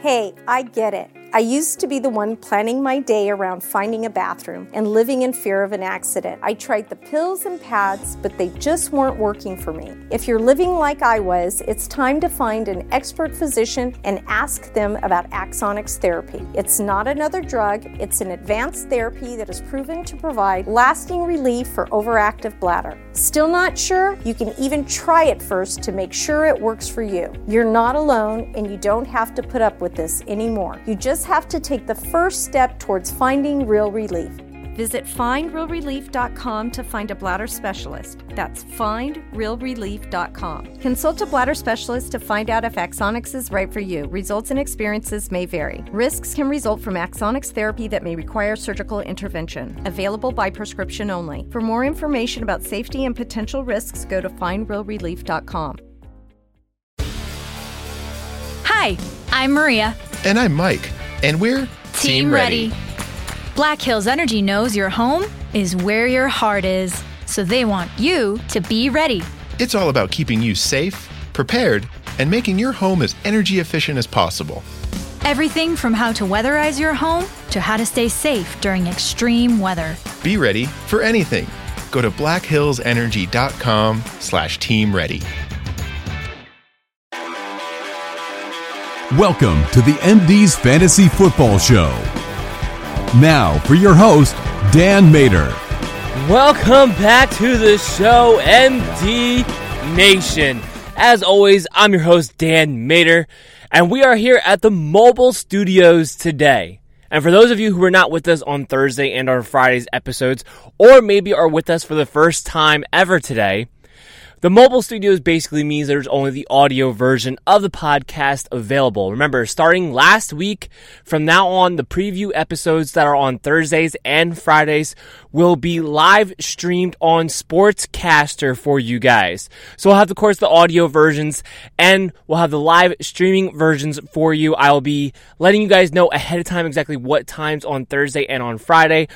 Hey, I get it. I used to be the one planning my day around finding a bathroom and living in fear of an accident. I tried the pills and pads, but they just weren't working for me. If you're living like I was, it's time to find an expert physician and ask them about Axonics therapy. It's not another drug, it's an advanced therapy that is proven to provide lasting relief for overactive bladder. Still not sure? You can even try it first to make sure it works for you. You're not alone and you don't have to put up with this anymore. You just have to take the first step towards finding real relief. Visit findrealrelief.com to find a bladder specialist. That's findrealrelief.com. Consult a bladder specialist to find out if Axonics is right for you. Results and experiences may vary. Risks can result from Axonics therapy that may require surgical intervention. Available by prescription only. For more information about safety and potential risks, go to findrealrelief.com. Hi, I'm Maria. And I'm Mike. And we're Team, ready. Black Hills Energy knows your home is where your heart is, so they want you to be ready. It's all about keeping you safe, prepared, and making your home as energy efficient as possible. Everything from how to weatherize your home to how to stay safe during extreme weather. Be ready for anything. Go to blackhillsenergy.com slash team ready. Welcome to the MD's Fantasy Football Show. Now for your host, Dan Mater. Welcome back to the show, MD Nation. As always, I'm your host, Dan Mater, and we are here at the mobile studios today. And for those of you who were not with us on Thursday and on Friday's episodes, or maybe are with us for the first time ever today, the mobile studios basically means there's only the audio version of the podcast available. Remember, starting last week, from now on, the preview episodes that are on Thursdays and Fridays will be live streamed on Sportscaster for you guys. So we'll have, of course, the audio versions and we'll have the live streaming versions for you. I'll be letting you guys know ahead of time exactly what times on Thursday and on Friday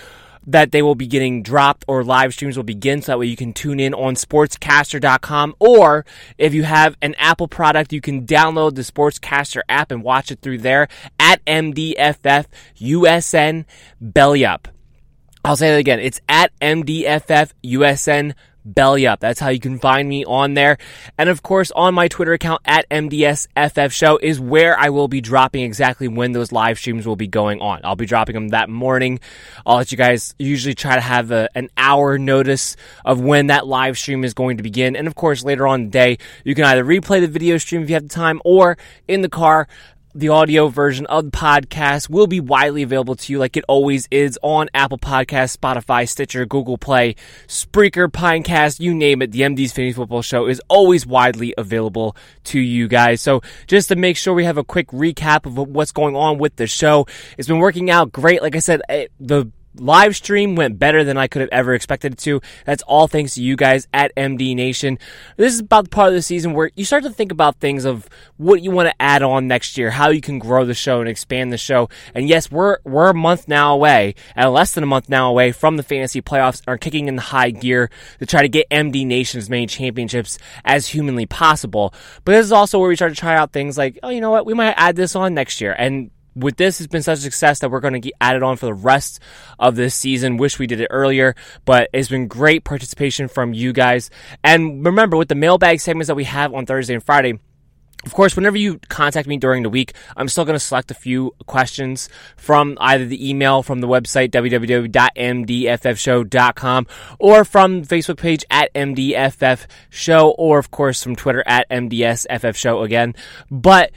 that they will be getting dropped or live streams will begin so that way you can tune in on sportscaster.com or if you have an Apple product you can download the Sportscaster app and watch it through there at MDFF USN Belly Up. I'll say that again. It's at MDFF USN belly up. That's how you can find me on there. And of course, on my Twitter account at MDSFF Show is where I will be dropping exactly when those live streams will be going on. I'll be dropping them that morning. I'll let you guys usually try to have a, an hour notice of when that live stream is going to begin. And of course, later on the day, you can either replay the video stream if you have the time or in the car, the audio version of the podcast will be widely available to you like it always is on Apple Podcasts, Spotify, Stitcher, Google Play, Spreaker, Pinecast, you name it. The MD's Fantasy Football Show is always widely available to you guys. So just to make sure we have a quick recap of what's going on with the show, it's been working out great. Like I said, eh, the live stream went better than I could have ever expected it to. That's all thanks to you guys at MD Nation. This is about the part of the season where you start to think about things of what you want to add on next year, how you can grow the show and expand the show. And yes, we're we're a month now away, and less than a month now away from the fantasy playoffs are kicking in the high gear to try to get MD Nation as many championships as humanly possible. But this is also where we start to try out things like, oh, you know what, we might add this on next year. And with this has been such a success that we're going to get added on for the rest of this season. Wish we did it earlier, but it's been great participation from you guys. And remember, with the mailbag segments that we have on Thursday and Friday, of course, whenever you contact me during the week, I'm still going to select a few questions from either the email from the website, www.mdffshow.com, or from Facebook page at MDFF Show, or of course from Twitter at MDSFF Show again. But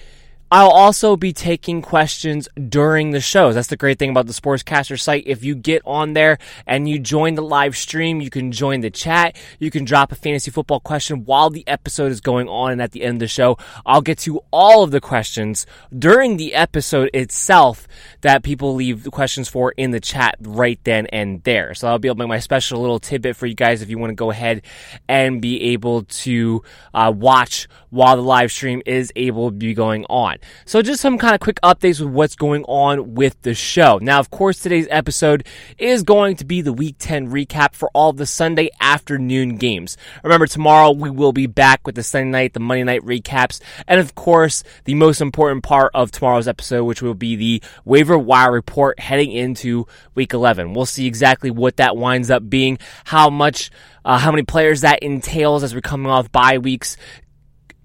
I'll also be taking questions during the shows. That's the great thing about the Sportscaster site. If you get on there and you join the live stream, you can join the chat. You can drop a fantasy football question while the episode is going on. And at the end of the show, I'll get to all of the questions during the episode itself that people leave the questions for in the chat right then and there. So I'll be able to make my special little tidbit for you guys if you want to go ahead and be able to uh, watch while the live stream is able to be going on. So just some kind of quick updates with what's going on with the show. Now, of course, today's episode is going to be the week 10 recap for all the Sunday afternoon games. Remember, tomorrow we will be back with the Sunday night, the Monday night recaps, and of course, the most important part of tomorrow's episode, which will be the waiver wire report heading into week 11. We'll see exactly what that winds up being, how much uh, how many players that entails as we're coming off bye weeks,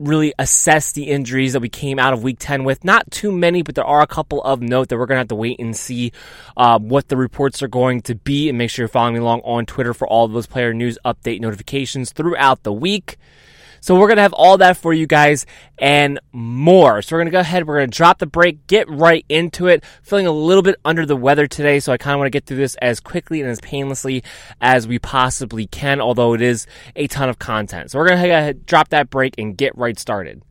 really assess the injuries that we came out of week 10 with. Not too many, but there are a couple of note that we're going to have to wait and see uh, what the reports are going to be. And make sure you're following me along on Twitter for all of those player news update notifications throughout the week. So we're going to have all that for you guys and more. So we're going to go ahead. We're going to drop the break, get right into it. Feeling a little bit under the weather today. So I kind of want to get through this as quickly and as painlessly as we possibly can, although it is a ton of content. So we're going to go ahead, drop that break and get right started.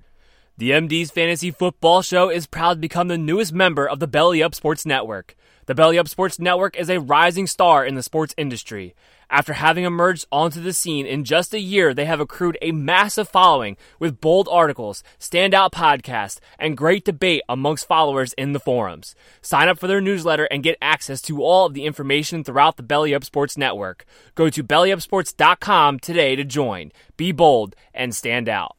The MD's Fantasy Football Show is proud to become the newest member of the Belly Up Sports Network. The Belly Up Sports Network is a rising star in the sports industry. After having emerged onto the scene in just a year, they have accrued a massive following with bold articles, standout podcasts, and great debate amongst followers in the forums. Sign up for their newsletter and get access to all of the information throughout the Belly Up Sports network. Go to bellyupsports.com today to join. Be bold and stand out.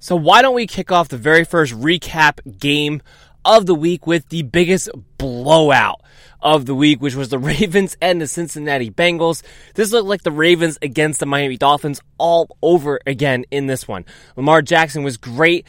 So why don't we kick off the very first recap game of the week with the biggest blowout of the week, which was the Ravens and the Cincinnati Bengals. This looked like the Ravens against the Miami Dolphins all over again in this one. Lamar Jackson was great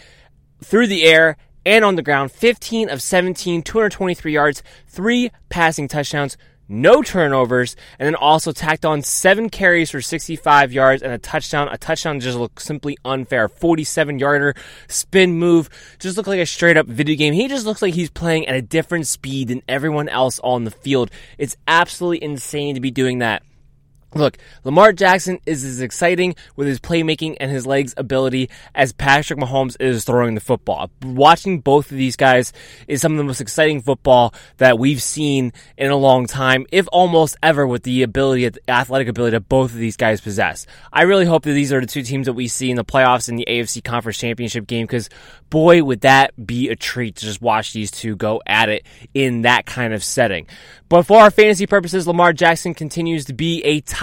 through the air and on the ground, 15 of 17, 223 yards, three passing touchdowns, no turnovers, and then also tacked on seven carries for 65 yards and a touchdown. A touchdown just looked simply unfair. 47 yarder spin move. Just looked like a straight up video game. He just looks like he's playing at a different speed than everyone else on the field. It's absolutely insane to be doing that. Look, Lamar Jackson is as exciting with his playmaking and his legs ability as Patrick Mahomes is throwing the football. Watching both of these guys is some of the most exciting football that we've seen in a long time, if almost ever, with the ability, the athletic ability that both of these guys possess. I really hope that these are the two teams that we see in the playoffs in the AFC Conference Championship game because boy, would that be a treat to just watch these two go at it in that kind of setting. But for our fantasy purposes, Lamar Jackson continues to be a top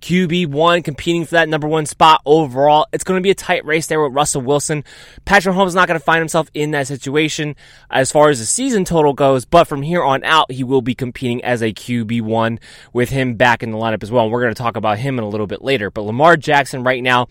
QB1 competing for that number one spot overall. It's going to be a tight race there with Russell Wilson. Patrick Mahomes is not going to find himself in that situation as far as the season total goes, but from here on out, he will be competing as a QB1 with him back in the lineup as well. And we're going to talk about him in a little bit later. But Lamar Jackson right now,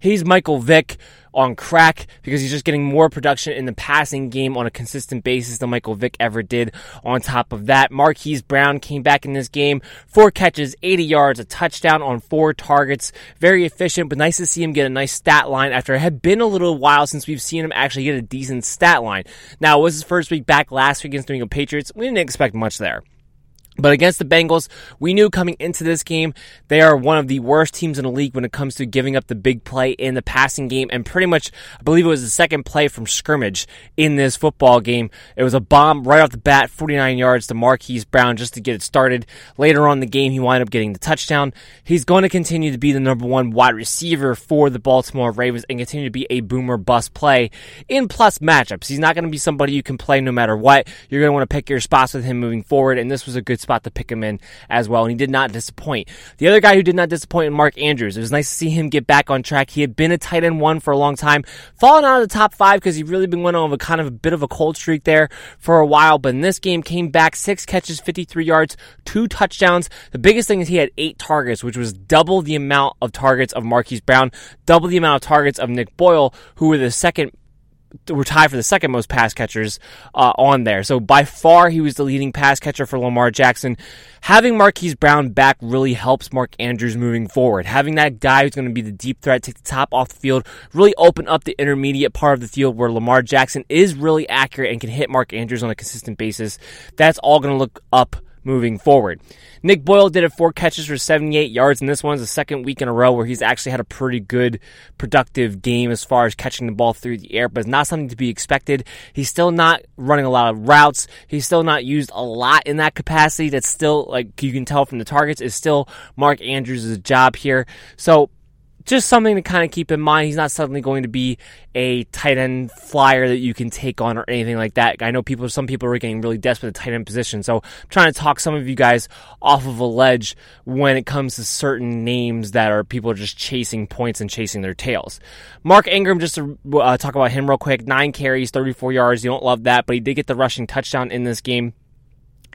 he's Michael Vick on crack because he's just getting more production in the passing game on a consistent basis than Michael Vick ever did. On top of that, Marquise Brown came back in this game, four catches, 80 yards, a touchdown on four targets. Very efficient, but nice to see him get a nice stat line after it had been a little while since we've seen him actually get a decent stat line. Now, it was his first week back last week against the New England Patriots. We didn't expect much there. But against the Bengals, we knew coming into this game, they are one of the worst teams in the league when it comes to giving up the big play in the passing game. And pretty much, I believe it was the second play from scrimmage in this football game. It was a bomb right off the bat, 49 yards to Marquise Brown just to get it started. Later on in the game, he wound up getting the touchdown. He's going to continue to be the number one wide receiver for the Baltimore Ravens and continue to be a boomer bust play in plus matchups. He's not going to be somebody you can play no matter what. You're going to want to pick your spots with him moving forward. And this was a good spot to pick him in as well, and he did not disappoint. The other guy who did not disappoint, Mark Andrews. It was nice to see him get back on track. He had been a tight end one for a long time, fallen out of the top five because he really been went on a kind of a bit of a cold streak there for a while. But in this game, came back six catches, 53 yards, two touchdowns. The biggest thing is he had eight targets, which was double the amount of targets of Marquise Brown, double the amount of targets of Nick Boyle, who were the second were tied for the second most pass catchers uh, on there. So by far, he was the leading pass catcher for Lamar Jackson. Having Marquise Brown back really helps Mark Andrews moving forward. Having that guy who's going to be the deep threat, take the top off the field, really open up the intermediate part of the field where Lamar Jackson is really accurate and can hit Mark Andrews on a consistent basis. That's all going to look up moving forward. Nick Boyle did it four catches for 78 yards, and this one's the second week in a row where he's actually had a pretty good, productive game as far as catching the ball through the air, but it's not something to be expected. He's still not running a lot of routes. He's still not used a lot in that capacity. That's still, like you can tell from the targets, is still Mark Andrews' job here. So just something to kind of keep in mind. He's not suddenly going to be a tight end flyer that you can take on or anything like that. I know people, some people are getting really desperate at tight end position. So I'm trying to talk some of you guys off of a ledge when it comes to certain names that are people are just chasing points and chasing their tails. Mark Ingram, just to uh, talk about him real quick, nine carries, 34 yards. You don't love that, but he did get the rushing touchdown in this game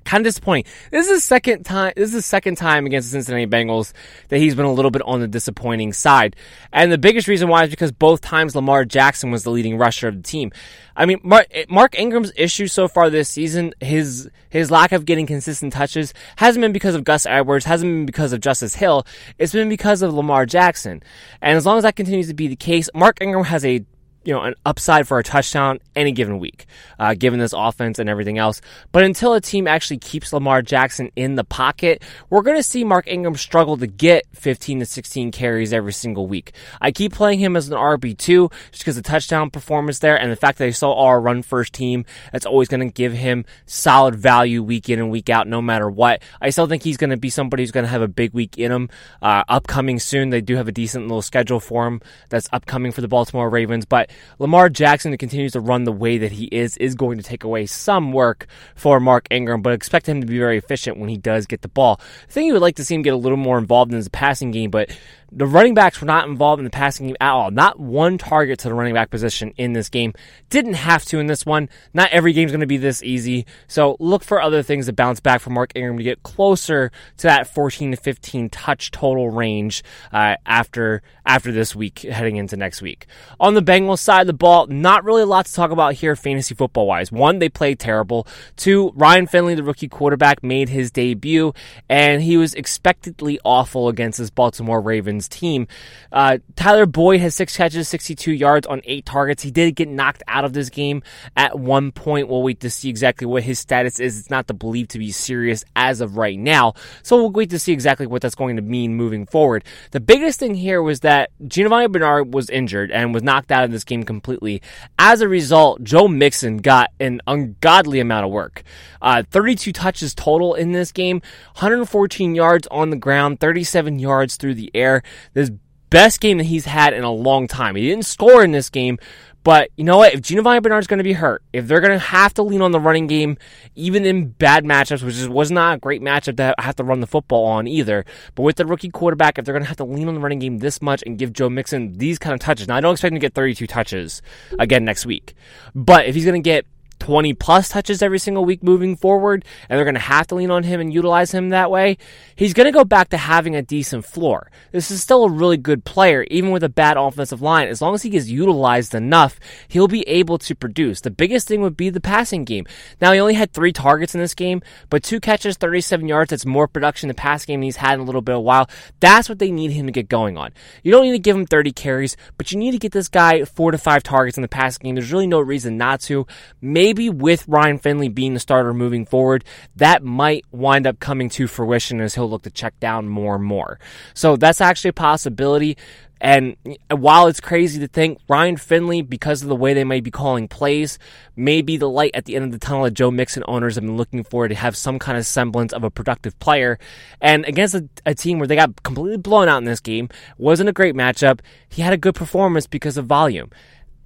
kind of disappointing. This is the second time. This is the second time against the Cincinnati Bengals that he's been a little bit on the disappointing side, and the biggest reason why is because both times Lamar Jackson was the leading rusher of the team. I mean, Mark, eh, Mark Ingram's issue so far this season, his his lack of getting consistent touches, hasn't been because of Gus Edwards, hasn't been because of Justice Hill. It's been because of Lamar Jackson, and as long as that continues to be the case, Mark Ingram has a you know, an upside for a touchdown any given week, uh, given this offense and everything else. But until a team actually keeps Lamar Jackson in the pocket, we're going to see Mark Ingram struggle to get 15 to 16 carries every single week. I keep playing him as an RB2 just because the touchdown performance there and the fact that they still are a run first team, that's always going to give him solid value week in and week out, no matter what. I still think he's going to be somebody who's going to have a big week in him. Uh, upcoming soon, they do have a decent little schedule for him that's upcoming for the Baltimore Ravens, but Lamar Jackson continues to run the way that he is is going to take away some work for Mark Ingram, but expect him to be very efficient when he does get the ball. I think you would like to see him get a little more involved in his passing game, but the running backs were not involved in the passing game at all. Not one target to the running back position in this game. Didn't have to in this one. Not every game's going to be this easy. So look for other things to bounce back for Mark Ingram to get closer to that 14 to 15 touch total range uh, after after this week, heading into next week. On the Bengals side of the ball, not really a lot to talk about here, fantasy football wise. One, they played terrible. Two, Ryan Finley, the rookie quarterback, made his debut, and he was expectedly awful against this Baltimore Ravens Team. Uh, Tyler Boyd has six catches, 62 yards on eight targets. He did get knocked out of this game at one point. We'll wait to see exactly what his status is. It's not to believe to be serious as of right now. So we'll wait to see exactly what that's going to mean moving forward. The biggest thing here was that Giovani Bernard was injured and was knocked out of this game completely. As a result, Joe Mixon got an ungodly amount of work. Uh, 32 touches total in this game, 114 yards on the ground, 37 yards through the air. This best game that he's had in a long time. He didn't score in this game, but you know what? If Giovani Bernard's going to be hurt, if they're going to have to lean on the running game, even in bad matchups, which was not a great matchup to have to run the football on either, but with the rookie quarterback, if they're going to have to lean on the running game this much and give Joe Mixon these kind of touches, now I don't expect him to get 32 touches again next week, but if he's going to get 20 plus touches every single week moving forward, and they're going to have to lean on him and utilize him that way, he's going to go back to having a decent floor. This is still a really good player, even with a bad offensive line. As long as he gets utilized enough, he'll be able to produce. The biggest thing would be the passing game. Now, he only had three targets in this game, but two catches, 37 yards. That's more production in the pass game than he's had in a little bit of a while. That's what they need him to get going on. You don't need to give him 30 carries, but you need to get this guy four to five targets in the pass game. There's really no reason not to. Maybe maybe with Ryan Finley being the starter moving forward, that might wind up coming to fruition as he'll look to check down more and more. So that's actually a possibility. And while it's crazy to think Ryan Finley, because of the way they may be calling plays, may be the light at the end of the tunnel that Joe Mixon owners have been looking for to have some kind of semblance of a productive player. And against a, a, team where they got completely blown out in this game, wasn't a great matchup. He had a good performance because of volume.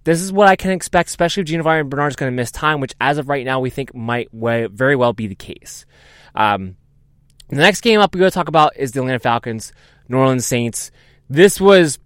This is what I can expect, especially if Giovani Bernard is going to miss time, which as of right now we think might very well be the case. Um, the next game up we go to talk about is the Atlanta Falcons, New Orleans Saints. This was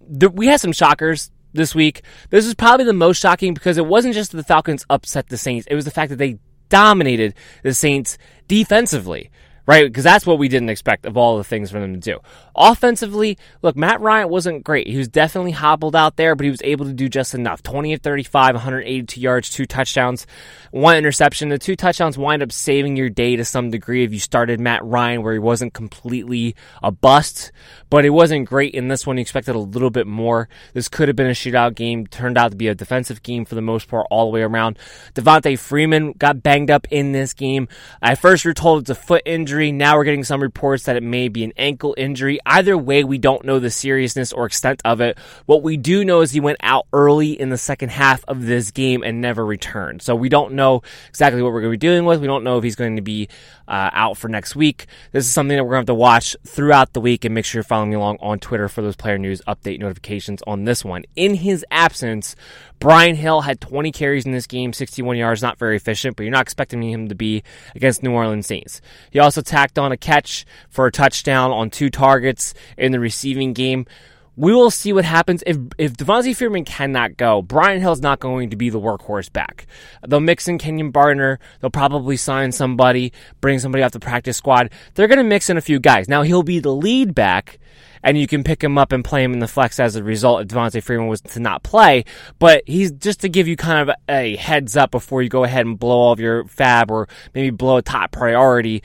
we had some shockers this week. This was probably the most shocking because it wasn't just the Falcons upset the Saints; it was the fact that they dominated the Saints defensively right? Because that's what we didn't expect of all the things for them to do. Offensively, look, Matt Ryan wasn't great. He was definitely hobbled out there, but he was able to do just enough. 20 of 35, 182 yards, two touchdowns, one interception. The two touchdowns wind up saving your day to some degree if you started Matt Ryan where he wasn't completely a bust, but it wasn't great in this one. You expected a little bit more. This could have been a shootout game, turned out to be a defensive game for the most part all the way around. Devonta Freeman got banged up in this game. At first, you're told it's a foot injury. Now we're getting some reports that it may be an ankle injury. Either way, we don't know the seriousness or extent of it. What we do know is he went out early in the second half of this game and never returned. So we don't know exactly what we're going to be dealing with. We don't know if he's going to be uh, out for next week. This is something that we're going to have to watch throughout the week and make sure you're following me along on Twitter for those player news update notifications on this one. In his absence, Brian Hill had 20 carries in this game, 61 yards, not very efficient, but you're not expecting him to be against New Orleans Saints. He also tacked on a catch for a touchdown on two targets in the receiving game. We will see what happens if if Devonta Freeman cannot go. Brian Hill's not going to be the workhorse back. They'll mix in Kenjon Barner. They'll probably sign somebody, bring somebody off the practice squad. They're going to mix in a few guys. Now he'll be the lead back, and you can pick him up and play him in the flex as a result if Devonta Freeman was to not play. But he's just to give you kind of a heads up before you go ahead and blow all of your FAAB or maybe blow a top priority.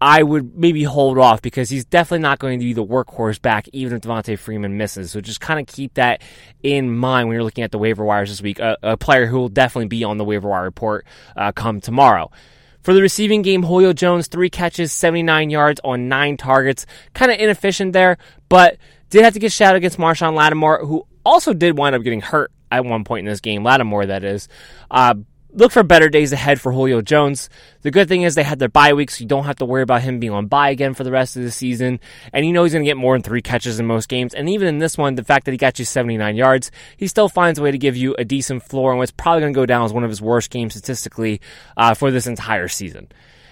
I would maybe hold off because he's definitely not going to be the workhorse back, even if Devonta Freeman misses. So just kind of keep that in mind when you're looking at the waiver wires this week. A, a player who will definitely be on the waiver wire report uh, come tomorrow. For the receiving game, Julio Jones, three catches, 79 yards on nine targets. Kind of inefficient there, but did have to get shot against Marshon Lattimore, who also did wind up getting hurt at one point in this game. Lattimore, that is. Uh, look for better days ahead for Julio Jones. The good thing is they had their bye week, so you don't have to worry about him being on bye again for the rest of the season. And you know he's going to get more than three catches in most games. And even in this one, the fact that he got you 79 yards, he still finds a way to give you a decent floor and what's probably going to go down as one of his worst games statistically uh, for this entire season.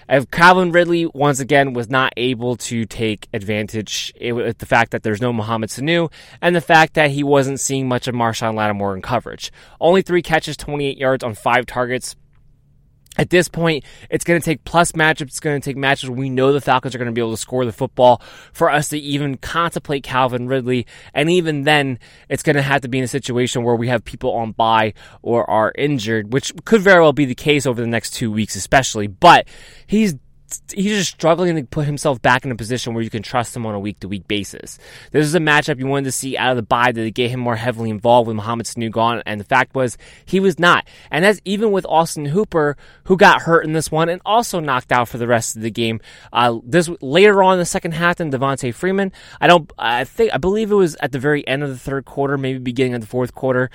If Calvin Ridley once again was not able to take advantage with the fact that there's no Mohamed Sanu and the fact that he wasn't seeing much of Marshon Lattimore in coverage. Only three catches, 28 yards on five targets at this point, it's going to take plus matchups. It's going to take matches we know the Falcons are going to be able to score the football for us to even contemplate Calvin Ridley. And even then, it's going to have to be in a situation where we have people on bye or are injured, which could very well be the case over the next two weeks, especially. But he's he's just struggling to put himself back in a position where you can trust him on a week to week basis. This is a matchup you wanted to see out of the bye that get him more heavily involved with Mohamed Sanu gone, and the fact was he was not. And that's even with Austin Hooper, who got hurt in this one and also knocked out for the rest of the game. Uh, this later on in the second half than Devonta Freeman. I don't. I think I believe it was at the very end of the third quarter, maybe beginning of the fourth quarter.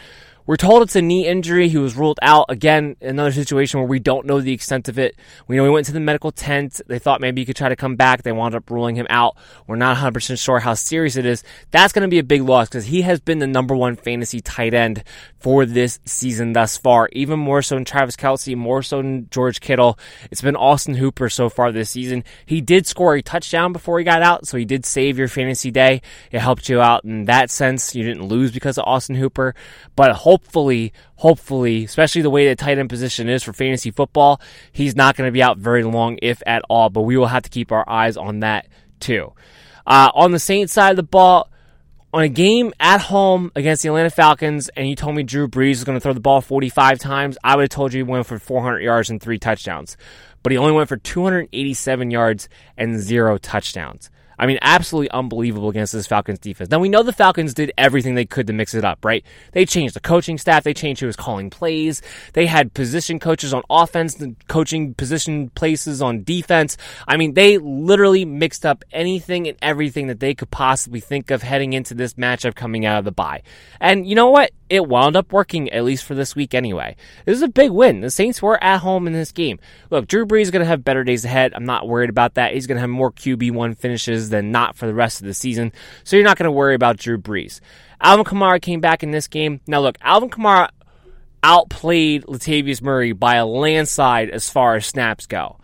We're told it's a knee injury. He was ruled out. Again, another situation where we don't know the extent of it. We know he went to the medical tent. They thought maybe he could try to come back. They wound up ruling him out. We're not 100% sure how serious it is. That's going to be a big loss because he has been the number one fantasy tight end for this season thus far. Even more so than Travis Kelce, more so than George Kittle. It's been Austin Hooper so far this season. He did score a touchdown before he got out, so he did save your fantasy day. It helped you out in that sense. You didn't lose because of Austin Hooper, but hopefully, hopefully, especially the way the tight end position is for fantasy football, he's not going to be out very long, if at all. But we will have to keep our eyes on that too. Uh, on the Saints side of the ball, on a game at home against the Atlanta Falcons, and you told me Drew Brees was going to throw the ball 45 times, I would have told you he went for 400 yards and three touchdowns. But he only went for 287 yards and zero touchdowns. I mean, absolutely unbelievable against this Falcons defense. Now we know the Falcons did everything they could to mix it up, right? They changed the coaching staff, they changed who was calling plays, they had position coaches on offense, coaching position places on defense. I mean, they literally mixed up anything and everything that they could possibly think of heading into this matchup coming out of the bye. And you know what? It wound up working, at least for this week anyway. This is a big win. The Saints were at home in this game. Look, Drew Brees is going to have better days ahead. I'm not worried about that. He's going to have more QB1 finishes than not for the rest of the season. So you're not going to worry about Drew Brees. Alvin Kamara came back in this game. Now, look, Alvin Kamara outplayed Latavius Murray by a landslide as far as snaps go.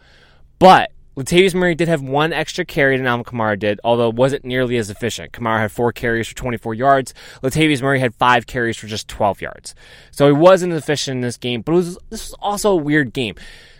But Latavius Murray did have one extra carry than Alvin Kamara did, although it wasn't nearly as efficient. Kamara had four carries for 24 yards. Latavius Murray had five carries for just 12 yards. So he wasn't efficient in this game, but was, this was also a weird game.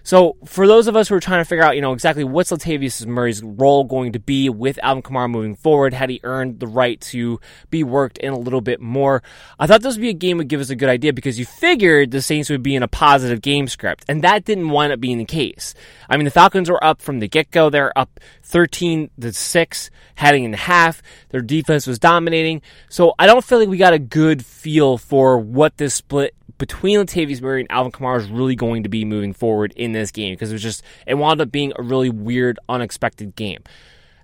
So for those of us who are trying to figure out, you know, exactly what's Latavius Murray's role going to be with Alvin Kamara moving forward, had he earned the right to be worked in a little bit more, I thought this would be a game would give us a good idea because you figured the Saints would be in a positive game script, and that didn't wind up being the case. I mean, the Falcons were up from the get go; they're up 13 to six heading in half. Their defense was dominating, so I don't feel like we got a good feel for what this split between Latavius Murray and Alvin Kamara is really going to be moving forward in this game because it was just it wound up being a really weird, unexpected game.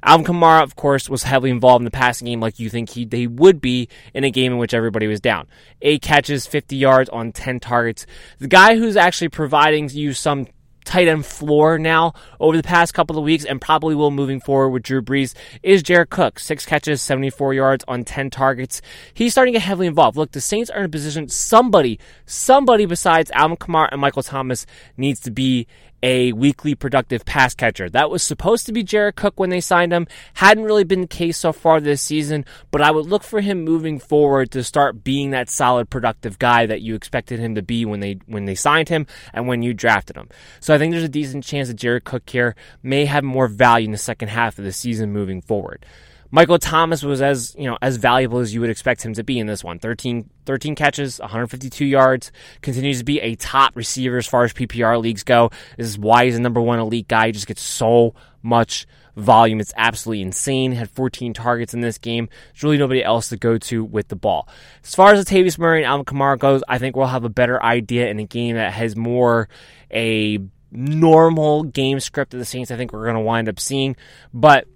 Alvin Kamara, of course, was heavily involved in the passing game like you think he they would be in a game in which everybody was down. Eight catches, 50 yards on 10 targets. The guy who's actually providing you some tight end floor now over the past couple of weeks and probably will moving forward with Drew Brees is Jared Cook. Six catches, 74 yards on 10 targets. He's starting to get heavily involved. Look, the Saints are in a position somebody, somebody besides Alvin Kamara and Michael Thomas needs to be a weekly productive pass catcher. That was supposed to be Jared Cook when they signed him. Hadn't really been the case so far this season, but I would look for him moving forward to start being that solid productive guy that you expected him to be when they when they signed him and when you drafted him. So I think there's a decent chance that Jared Cook here may have more value in the second half of the season moving forward. Michael Thomas was as you know as valuable as you would expect him to be in this one. 13, 13 catches, 152 yards, continues to be a top receiver as far as PPR leagues go. This is why he's the number one elite guy. He just gets so much volume. It's absolutely insane. Had 14 targets in this game. There's really nobody else to go to with the ball. As far as Latavius Murray and Alvin Kamara goes, I think we'll have a better idea in a game that has more a normal game script of the Saints. I think we're going to wind up seeing, but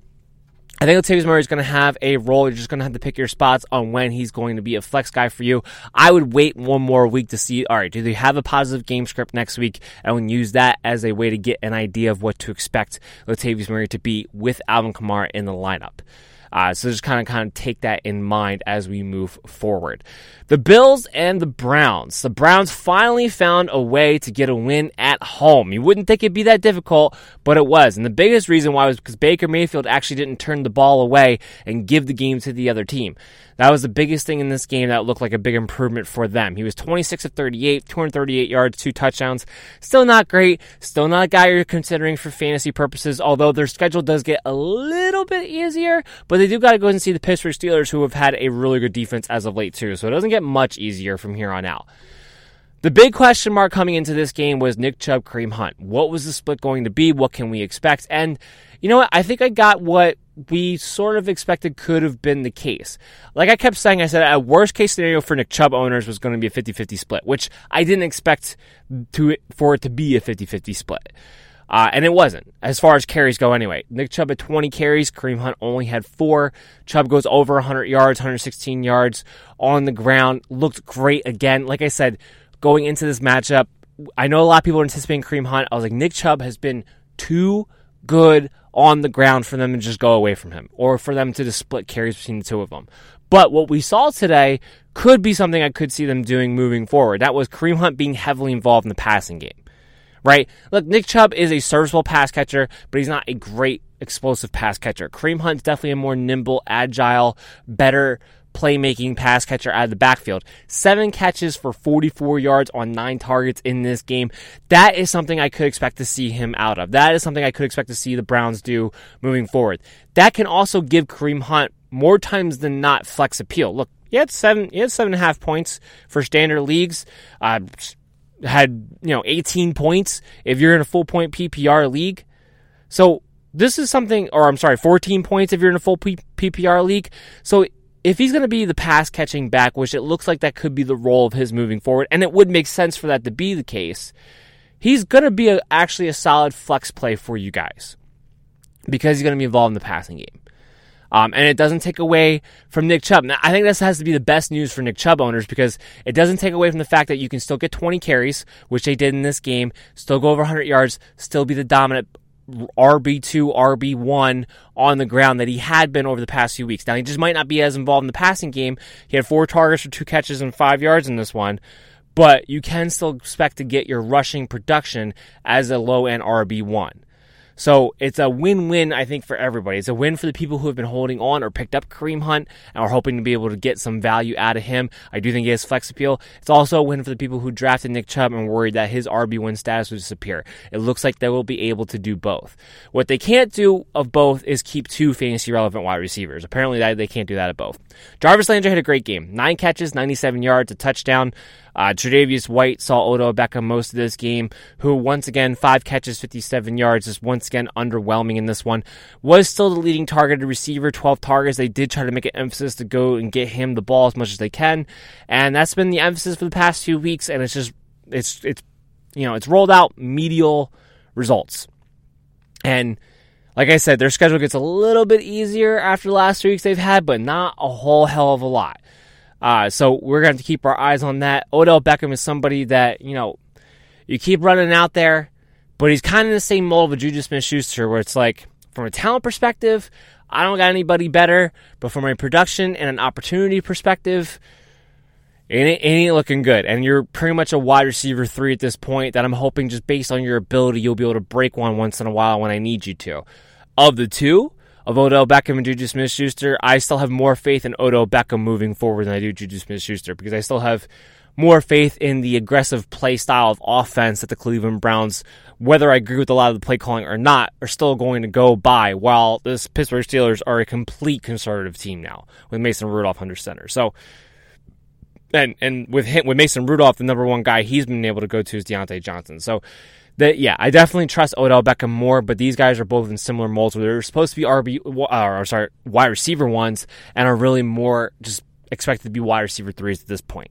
I think Latavius Murray is going to have a role. You're just going to have to pick your spots on when he's going to be a flex guy for you. I would wait one more week to see, all right, do they have a positive game script next week? And use that as a way to get an idea of what to expect Latavius Murray to be with Alvin Kamara in the lineup. Uh, so just kind of kind of take that in mind as we move forward. The Bills and the Browns. The Browns finally found a way to get a win at home. You wouldn't think it'd be that difficult, but it was. And the biggest reason why was because Baker Mayfield actually didn't turn the ball away and give the game to the other team. That was the biggest thing in this game that looked like a big improvement for them. He was 26 of 38, 238 yards, two touchdowns. Still not great. Still not a guy you're considering for fantasy purposes, although their schedule does get a little bit easier. But they do got to go and see the Pittsburgh Steelers, who have had a really good defense as of late, too. So it doesn't get much easier from here on out. The big question mark coming into this game was Nick Chubb, Kareem Hunt. What was the split going to be? What can we expect? And you know what? I think I got what we sort of expected could have been the case. Like I kept saying, I said a worst case scenario for Nick Chubb owners was going to be a 50-50 split, which I didn't expect to for it to be a 50-50 split. Uh, and it wasn't, as far as carries go anyway. Nick Chubb had 20 carries, Kareem Hunt only had four. Chubb goes over 100 yards, 116 yards on the ground. Looked great again. Like I said, going into this matchup, I know a lot of people are anticipating Kareem Hunt. I was like, Nick Chubb has been too good on the ground for them to just go away from him or for them to just split carries between the two of them. But what we saw today could be something I could see them doing moving forward. That was Kareem Hunt being heavily involved in the passing game. Right? Look, Nick Chubb is a serviceable pass catcher, but he's not a great explosive pass catcher. Kareem Hunt's definitely a more nimble, agile, better playmaking pass catcher out of the backfield. Seven catches for 44 yards on nine targets in this game. That is something I could expect to see him out of. That is something I could expect to see the Browns do moving forward. That can also give Kareem Hunt more times than not flex appeal. Look, he had seven, he had seven and a half points for standard leagues. Uh, had you know 18 points if you're in a full point PPR league. So this is something, or I'm sorry, 14 points if you're in a full P- PPR league. So if he's going to be the pass catching back, which it looks like that could be the role of his moving forward, and it would make sense for that to be the case, he's going to be a, actually a solid flex play for you guys because he's going to be involved in the passing game. Um, and it doesn't take away from Nick Chubb. Now, I think this has to be the best news for Nick Chubb owners because it doesn't take away from the fact that you can still get 20 carries, which they did in this game, still go over 100 yards, still be the dominant RB2, RB1 on the ground that he had been over the past few weeks. Now, he just might not be as involved in the passing game. He had four targets for two catches and five yards in this one, but you can still expect to get your rushing production as a low end RB1. So it's a win-win, I think, for everybody. It's a win for the people who have been holding on or picked up Kareem Hunt and are hoping to be able to get some value out of him. I do think he has flex appeal. It's also a win for the people who drafted Nick Chubb and worried that his RB1 status would disappear. It looks like they will be able to do both. What they can't do of both is keep two fantasy relevant wide receivers. Apparently, they can't do that at both. Jarvis Landry had a great game. Nine catches, 97 yards, a touchdown. Uh, Tre'Davious White saw Odell Beckham most of this game, who once again, five catches, 57 yards, is once again underwhelming in this one. Was still the leading targeted receiver, 12 targets. They did try to make an emphasis to go and get him the ball as much as they can. And that's been the emphasis for the past few weeks. And it's just, it's, it's, you know, it's rolled out medial results. And, like I said, their schedule gets a little bit easier after the last three weeks they've had, but not a whole hell of a lot. Uh, so we're going to keep our eyes on that. Odell Beckham is somebody that, you know, you keep running out there, but he's kind of the same mold of a Juju Smith Schuster, where it's like, from a talent perspective, I don't got anybody better, but from a production and an opportunity perspective, it ain't, it ain't looking good. And you're pretty much a wide receiver three at this point that I'm hoping just based on your ability, you'll be able to break one once in a while when I need you to. Of the two, of Odell Beckham and Juju Smith Schuster, I still have more faith in Odell Beckham moving forward than I do Juju Smith Schuster because I still have more faith in the aggressive play style of offense that the Cleveland Browns, whether I agree with a lot of the play calling or not, are still going to go by, while the Pittsburgh Steelers are a complete conservative team now with Mason Rudolph under center. So, and and with him, with Mason Rudolph, the number one guy he's been able to go to is Diontae Johnson. So that yeah, I definitely trust Odell Beckham more, but these guys are both in similar molds where they're supposed to be RB uh, or sorry wide receiver ones and are really more just expected to be wide receiver threes at this point,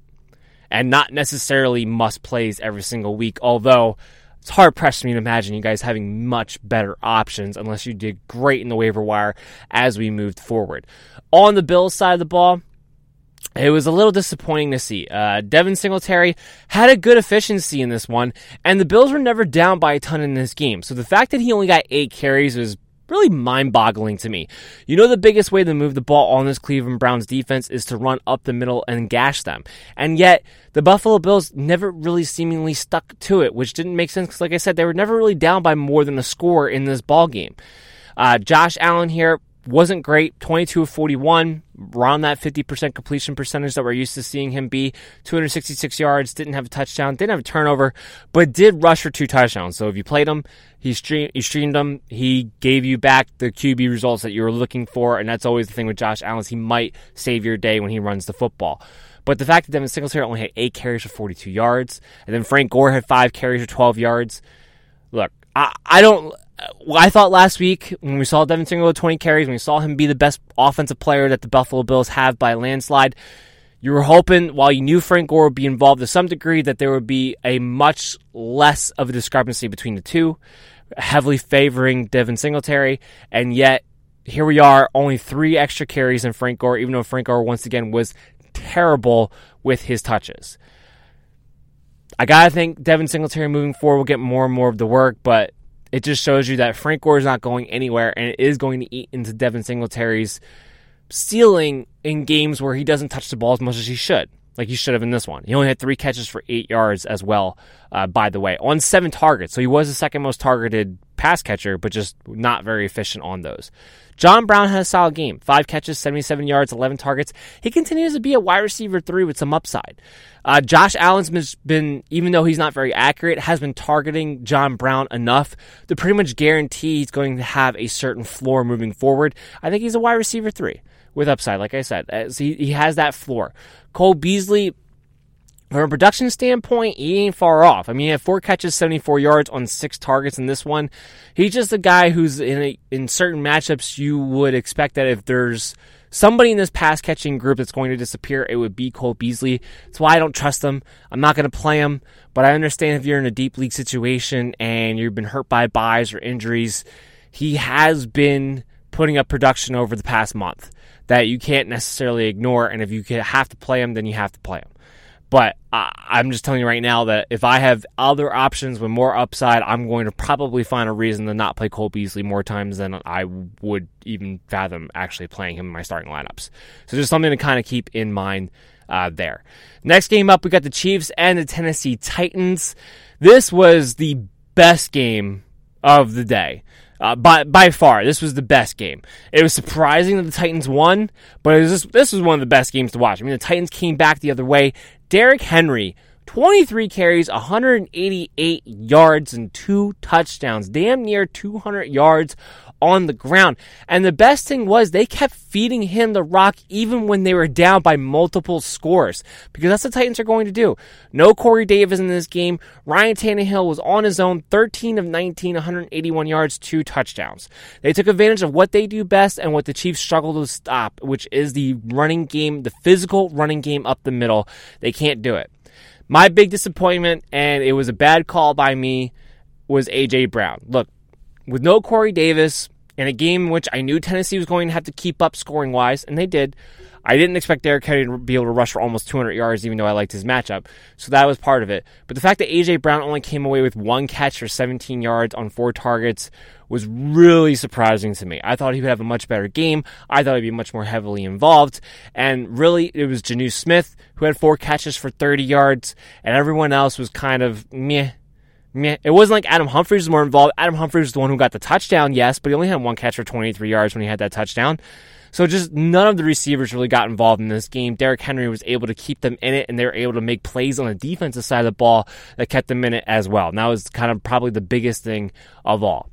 and not necessarily must plays every single week. Although it's hard pressed for me to imagine you guys having much better options unless you did great in the waiver wire as we moved forward. On the Bills side of the ball, it was a little disappointing to see. Uh, Devin Singletary had a good efficiency in this one, and the Bills were never down by a ton in this game. So the fact that he only got eight carries was really mind boggling to me. You know, the biggest way to move the ball on this Cleveland Browns defense is to run up the middle and gash them. And yet, the Buffalo Bills never really seemingly stuck to it, which didn't make sense because, like I said, they were never really down by more than a score in this ball game. Uh, Josh Allen here wasn't great. 22 of 41, around that 50% completion percentage that we're used to seeing him be. 266 yards, didn't have a touchdown, didn't have a turnover, but did rush for two touchdowns. So if you played him, he, stream, he streamed him he gave you back the QB results that you were looking for, and that's always the thing with Josh Allen. He might save your day when he runs the football. But the fact that Devin Singletary only had eight carries for 42 yards, and then Frank Gore had five carries for 12 yards. Look, I, I don't well, I thought last week when we saw Devin Singletary with 20 carries, when we saw him be the best offensive player that the Buffalo Bills have by landslide, you were hoping, while you knew Frank Gore would be involved to some degree, that there would be a much less of a discrepancy between the two, heavily favoring Devin Singletary, and yet here we are, only three extra carries in Frank Gore, even though Frank Gore once again was terrible with his touches. I gotta think Devin Singletary moving forward will get more and more of the work, but it just shows you that Frank Gore is not going anywhere and it is going to eat into Devin Singletary's ceiling in games where he doesn't touch the ball as much as he should, like he should have in this one. He only had three catches for eight yards as well, uh, by the way, on seven targets. So he was the second most targeted pass catcher, but just not very efficient on those. John Brown had a solid game. Five catches, 77 yards, 11 targets. He continues to be a wide receiver three with some upside. Uh, Josh Allen's been, even though he's not very accurate, has been targeting John Brown enough to pretty much guarantee he's going to have a certain floor moving forward. I think he's a wide receiver three with upside, like I said. He, he has that floor. Cole Beasley from a production standpoint, he ain't far off. I mean, he had four catches, 74 yards on six targets in this one. He's just a guy who's in a, in certain matchups you would expect that if there's somebody in this pass catching group that's going to disappear, it would be Cole Beasley. That's why I don't trust him. I'm not going to play him, but I understand if you're in a deep league situation and you've been hurt by buys or injuries, he has been putting up production over the past month that you can't necessarily ignore. And if you have to play him, then you have to play him. But I, am just telling you right now that if I have other options with more upside, I'm going to probably find a reason to not play Cole Beasley more times than I would even fathom actually playing him in my starting lineups. So just something to kind of keep in mind uh, there. Next game up, we got the Chiefs and the Tennessee Titans. This was the best game of the day. Uh, by by far, this was the best game. It was surprising that the Titans won, but was just, this was one of the best games to watch. I mean, the Titans came back the other way. Derrick Henry, 23 carries, 188 yards, and two touchdowns. Damn near 200 yards on the ground. And the best thing was they kept feeding him the rock even when they were down by multiple scores because that's what the Titans are going to do. No Corey Davis in this game. Ryan Tannehill was on his own, 13 of 19, 181 yards, two touchdowns. They took advantage of what they do best and what the Chiefs struggle to stop, which is the running game, the physical running game up the middle. They can't do it. My big disappointment, and it was a bad call by me, was A.J. Brown. Look, with no Corey Davis in a game in which I knew Tennessee was going to have to keep up scoring wise, and they did. I didn't expect Derrick Henry to be able to rush for almost 200 yards, even though I liked his matchup. So that was part of it. But the fact that A.J. Brown only came away with one catch for 17 yards on four targets was really surprising to me. I thought he would have a much better game. I thought he'd be much more heavily involved. And really, it was Jonnu Smith who had four catches for 30 yards, and everyone else was kind of meh it wasn't like Adam Humphries was more involved. Adam Humphries was the one who got the touchdown, yes, but he only had one catch for 23 yards when he had that touchdown. So just none of the receivers really got involved in this game. Derrick Henry was able to keep them in it, and they were able to make plays on the defensive side of the ball that kept them in it as well. And that was kind of probably the biggest thing of all.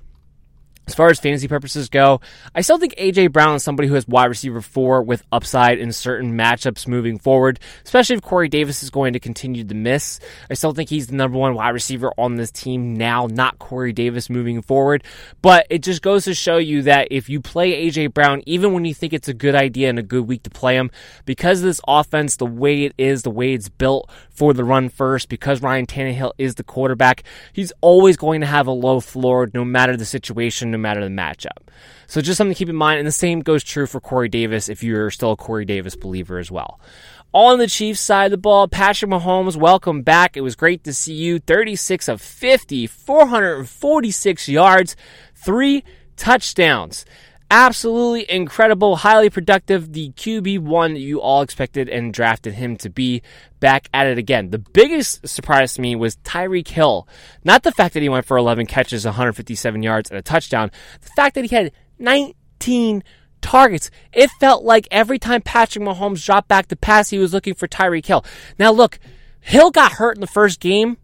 As far as fantasy purposes go, I still think AJ Brown is somebody who has wide receiver four with upside in certain matchups moving forward, especially if Corey Davis is going to continue to miss. I still think he's the number one wide receiver on this team now, not Corey Davis moving forward. But it just goes to show you that if you play AJ Brown, even when you think it's a good idea and a good week to play him, because this offense, the way it is, the way it's built for the run first, because Ryan Tannehill is the quarterback, he's always going to have a low floor no matter the situation no matter the matchup. So just something to keep in mind. And the same goes true for Corey Davis if you're still a Corey Davis believer as well. On the Chiefs side of the ball, Patrick Mahomes, welcome back. It was great to see you. 36 of 50, 446 yards, three touchdowns absolutely incredible, highly productive. The QB1 you all expected and drafted him to be back at it again. The biggest surprise to me was Tyreek Hill. Not the fact that he went for 11 catches, 157 yards, and a touchdown. The fact that he had 19 targets. It felt like every time Patrick Mahomes dropped back to pass, he was looking for Tyreek Hill. Now, look, Hill got hurt in the first game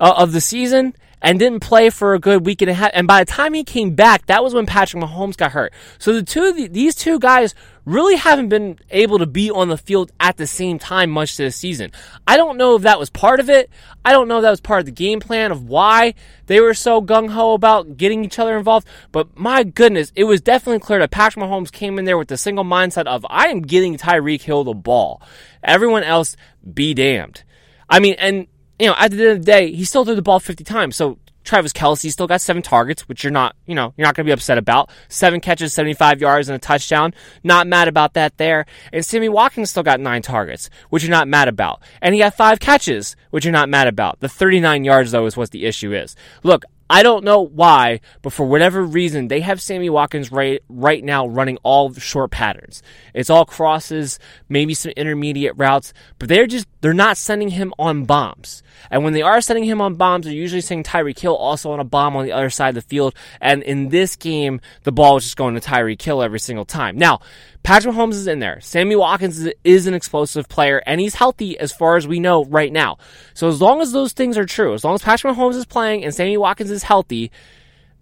uh, of the season and didn't play for a good week and a half. And by the time he came back, that was when Patrick Mahomes got hurt. So the two, these two guys really haven't been able to be on the field at the same time much this season. I don't know if that was part of it. I don't know if that was part of the game plan of why they were so gung ho about getting each other involved. But my goodness, it was definitely clear that Patrick Mahomes came in there with the single mindset of I am getting Tyreek Hill the ball. Everyone else, be damned. I mean, and you know, at the end of the day, he still threw the ball 50 times. So Travis Kelce still got seven targets, which you're not, you know, you're not going to be upset about. Seven catches, 75 yards, and a touchdown. Not mad about that there. And Sammy Watkins still got nine targets, which you're not mad about. And he got five catches, which you're not mad about. The 39 yards, though, is what the issue is. Look, I don't know why, but for whatever reason, they have Sammy Watkins right right now running all short patterns. It's all crosses, maybe some intermediate routes, but they're just they're not sending him on bombs. And when they are sending him on bombs, they're usually sending Tyreek Hill also on a bomb on the other side of the field. And in this game, the ball is just going to Tyreek Hill every single time. Now, Patrick Mahomes is in there. Sammy Watkins is an explosive player, and he's healthy as far as we know right now. So as long as those things are true, as long as Patrick Mahomes is playing and Sammy Watkins is healthy,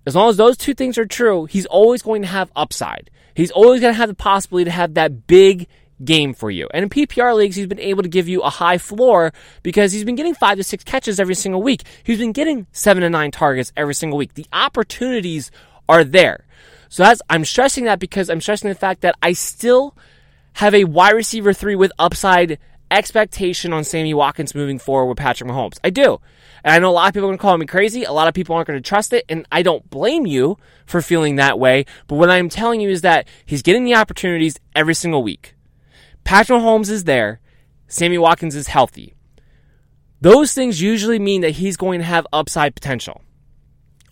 as long as those two things are true, he's always going to have upside. He's always going to have the possibility to have that big game for you. And in PPR leagues, he's been able to give you a high floor because he's been getting five to six catches every single week. He's been getting seven to nine targets every single week. The opportunities are there. So that's, I'm stressing that because I'm stressing the fact that I still have a wide receiver three with upside expectation on Sammy Watkins moving forward with Patrick Mahomes. I do. And I know a lot of people are going to call me crazy. A lot of people aren't going to trust it. And I don't blame you for feeling that way. But what I'm telling you is that he's getting the opportunities every single week. Patrick Mahomes is there. Sammy Watkins is healthy. Those things usually mean that he's going to have upside potential.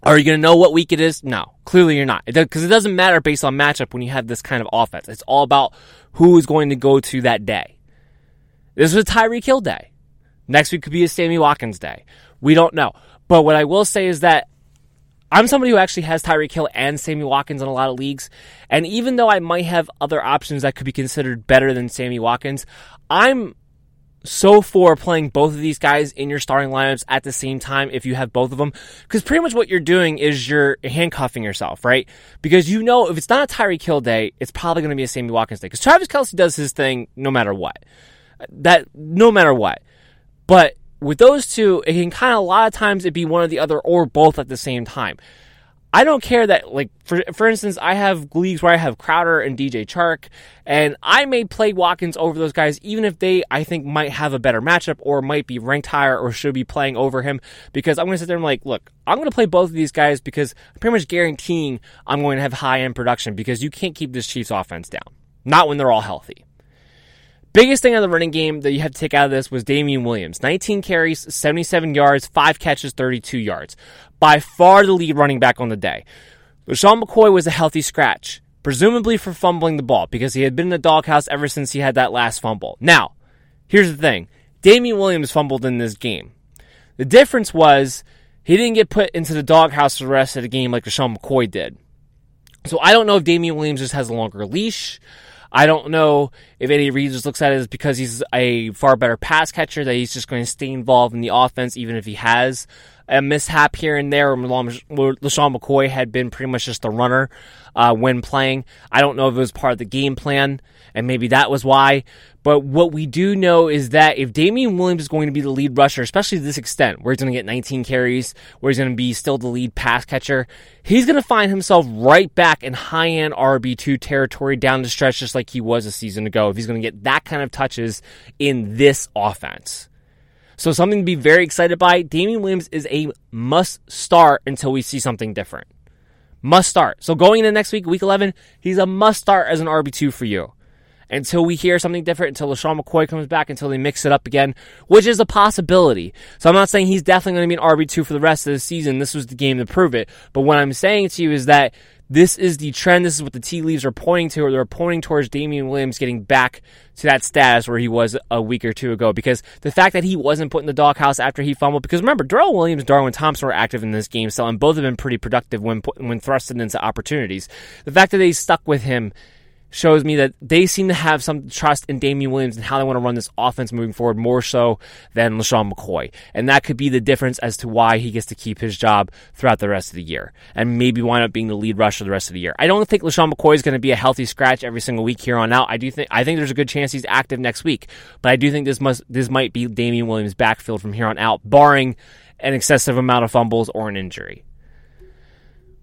Are you going to know what week it is? No, clearly you're not. Because it, it doesn't matter based on matchup when you have this kind of offense. It's all about who is going to go to that day. This was Tyreek Hill day. Next week could be a Sammy Watkins day. We don't know. But what I will say is that I'm somebody who actually has Tyreek Hill and Sammy Watkins in a lot of leagues. And even though I might have other options that could be considered better than Sammy Watkins, I'm so for playing both of these guys in your starting lineups at the same time if you have both of them. Because pretty much what you're doing is you're handcuffing yourself, right? Because you know if it's not a Tyreek Hill day, it's probably going to be a Sammy Watkins day. Because Travis Kelce does his thing no matter what. That, no matter what. But with those two, it can kind of a lot of times it be one or the other or both at the same time. I don't care that, like, for, for instance, I have leagues where I have Crowder and DJ Chark, and I may play Watkins over those guys, even if they, I think, might have a better matchup or might be ranked higher or should be playing over him, because I'm going to sit there and, like, look, I'm going to play both of these guys because I'm pretty much guaranteeing I'm going to have high end production because you can't keep this Chiefs offense down. Not when they're all healthy. Biggest thing on the running game that you have to take out of this was Damien Williams. 19 carries, 77 yards, 5 catches, 32 yards. By far the lead running back on the day. LeSean McCoy was a healthy scratch, presumably for fumbling the ball, because he had been in the doghouse ever since he had that last fumble. Now, here's the thing. Damien Williams fumbled in this game. The difference was he didn't get put into the doghouse for the rest of the game like LeSean McCoy did. So I don't know if Damien Williams just has a longer leash. I don't know if Andy Reid just looks at it as because he's a far better pass catcher that he's just going to stay involved in the offense, even if he has a mishap here and there. Where LeSean McCoy had been pretty much just a runner uh, when playing. I don't know if it was part of the game plan, and maybe that was why. But what we do know is that if Damien Williams is going to be the lead rusher, especially to this extent, where he's going to get 19 carries, where he's going to be still the lead pass catcher, he's going to find himself right back in high end RB2 territory down the stretch, just like he was a season ago, if he's going to get that kind of touches in this offense. So something to be very excited by. Damien Williams is a must start until we see something different. Must start. So going into next week, week 11, he's a must start as an RB2 for you until we hear something different, until LeSean McCoy comes back, until they mix it up again, which is a possibility. So I'm not saying he's definitely going to be an RB2 for the rest of the season. This was the game to prove it. But what I'm saying to you is that this is the trend. This is what the tea leaves are pointing to, or they're pointing towards Damien Williams getting back to that status where he was a week or two ago. Because the fact that he wasn't put in the doghouse after he fumbled, because remember, Darrel Williams, Darwin Thompson were active in this game still, and both have been pretty productive when when thrusted into opportunities. The fact that they stuck with him shows me that they seem to have some trust in Damien Williams and how they want to run this offense moving forward more so than LeSean McCoy. And that could be the difference as to why he gets to keep his job throughout the rest of the year and maybe wind up being the lead rusher the rest of the year. I don't think LeSean McCoy is going to be a healthy scratch every single week here on out. I do think I think there's a good chance he's active next week, but I do think this must this might be Damien Williams backfield from here on out, barring an excessive amount of fumbles or an injury.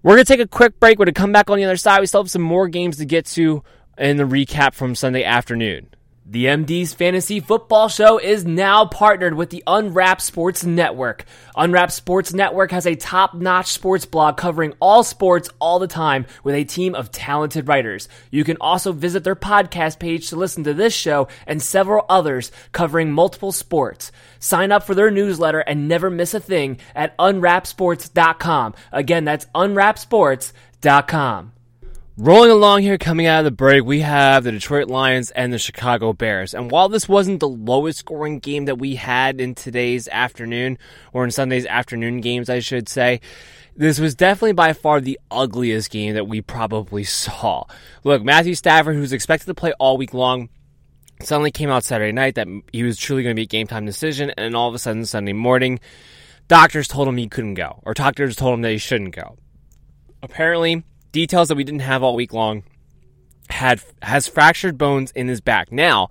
We're going to take a quick break. We're going to come back on the other side. We still have some more games to get to in the recap from Sunday afternoon. The MD's Fantasy Football Show is now partnered with the Unwrapped Sports Network. Unwrapped Sports Network has a top notch sports blog covering all sports all the time with a team of talented writers. You can also visit their podcast page to listen to this show and several others covering multiple sports. Sign up for their newsletter and never miss a thing at unwrappedsports.com. Again, that's unwrappedsports.com. Rolling along here, coming out of the break, we have the Detroit Lions and the Chicago Bears. And while this wasn't the lowest scoring game that we had in today's afternoon, or in Sunday's afternoon games, I should say, this was definitely by far the ugliest game that we probably saw. Look, Matthew Stafford, who's expected to play all week long, suddenly came out Saturday night that he was truly going to be a game time decision, and all of a sudden, Sunday morning, doctors told him he couldn't go, or doctors told him that he shouldn't go. Apparently, details that we didn't have all week long. had has fractured bones in his back. Now,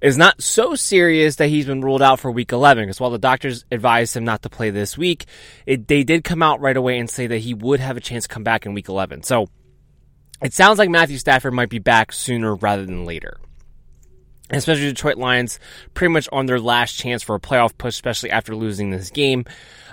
is not so serious that he's been ruled out for week 11 because while the doctors advised him not to play this week, it, they did come out right away and say that he would have a chance to come back in week 11. So it sounds like Matthew Stafford might be back sooner rather than later. Especially Detroit Lions, pretty much on their last chance for a playoff push, especially after losing this game.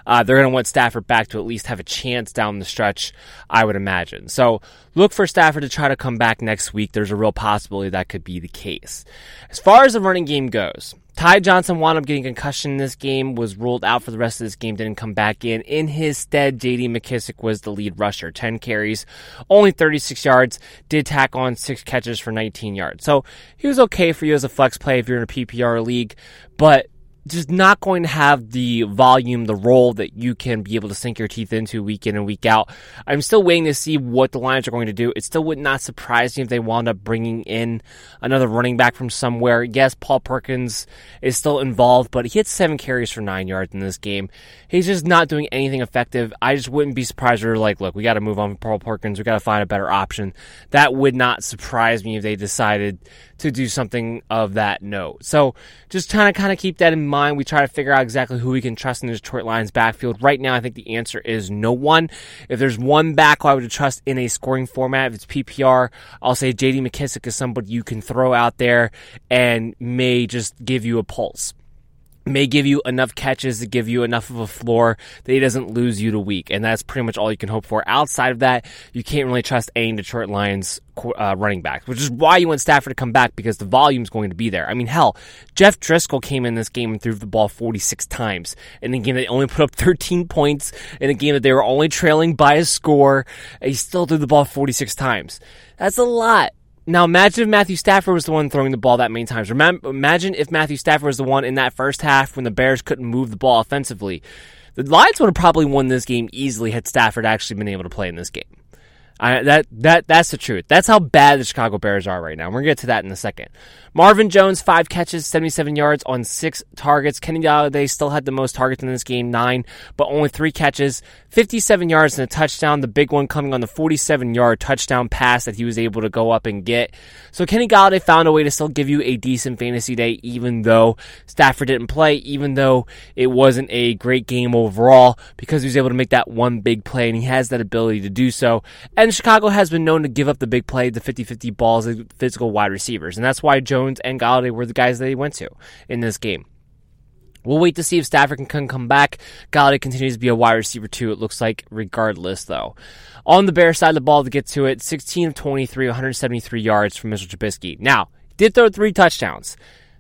Uh, they're going to want Stafford back to at least have a chance down the stretch, I would imagine. So look for Stafford to try to come back next week. There's a real possibility that could be the case. As far as the running game goes, Ty Johnson wound up getting concussion in this game, was ruled out for the rest of this game, didn't come back in. In his stead, JD McKissick was the lead rusher. 10 carries, only 36 yards, did tack on six catches for 19 yards. So he was okay for you as a flex play if you're in a PPR league, but just not going to have the volume, the role that you can be able to sink your teeth into week in and week out. I'm still waiting to see what the Lions are going to do. It still would not surprise me if they wound up bringing in another running back from somewhere. Yes, Paul Perkins is still involved, but he had seven carries for nine yards in this game. He's just not doing anything effective. I just wouldn't be surprised if they're like, look, we got to move on from Paul Perkins. We got to find a better option. That would not surprise me if they decided to do something of that note. So just trying to kind of keep that in mind. We try to figure out exactly who we can trust in the Detroit Lions backfield. Right now, I think the answer is no one. If there's one back I would trust in a scoring format, if it's PPR, I'll say JD McKissick is somebody you can throw out there and may just give you a pulse may give you enough catches to give you enough of a floor that he doesn't lose you to week. And that's pretty much all you can hope for. Outside of that, you can't really trust any Detroit Lions uh, running backs, which is why you want Stafford to come back because the volume is going to be there. I mean, hell, Jeff Driskel came in this game and threw the ball 46 times in a game that only put up 13 points in a game that they were only trailing by a score. He still threw the ball 46 times. That's a lot. Now imagine if Matthew Stafford was the one throwing the ball that many times. Remember, imagine if Matthew Stafford was the one in that first half when the Bears couldn't move the ball offensively. The Lions would have probably won this game easily had Stafford actually been able to play in this game. I, that that that's the truth. That's how bad the Chicago Bears are right now. We're gonna get to that in a second. Marvin Jones, five catches, 77 yards on six targets. Kenny Golladay still had the most targets in this game, nine, but only three catches, 57 yards and a touchdown. The big one coming on the 47 yard touchdown pass that he was able to go up and get. So Kenny Golladay found a way to still give you a decent fantasy day, even though Stafford didn't play, even though it wasn't a great game overall, because he was able to make that one big play and he has that ability to do so. And Chicago has been known to give up the big play, the 50 50 balls, the physical wide receivers. And that's why Jones and Golladay were the guys that he went to in this game. We'll wait to see if Stafford can come back. Golladay continues to be a wide receiver too, it looks like, regardless, though. On the Bears side of the ball to get to it, 16 of 23, 173 yards from Mitchell Trubisky. Now, did throw three touchdowns.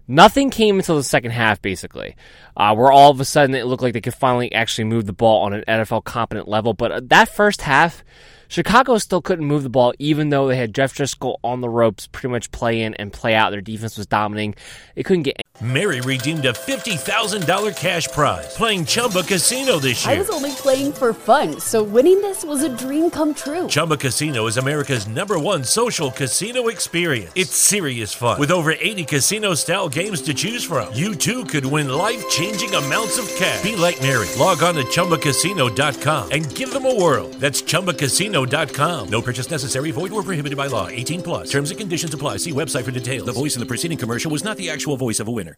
Nothing came until the second half, basically, uh, where all of a sudden it looked like they could finally actually move the ball on an NFL competent level. But uh, that first half, Chicago still couldn't move the ball, even though they had Jeff Driskel on the ropes, pretty much play in and play out. Their defense was dominating. They couldn't get. Mary redeemed a $50,000 cash prize playing Chumba Casino this year. I was only playing for fun, so winning this was a dream come true. Chumba Casino is America's number one social casino experience. It's serious fun. With over 80 casino style games to choose from, you too could win life changing amounts of cash. Be like Mary. Log on to ChumbaCasino.com and give them a whirl. That's No purchase necessary, void, or prohibited by law. 18 plus. Terms and conditions apply. See website for details. The voice in the preceding commercial was not the actual voice of a winner.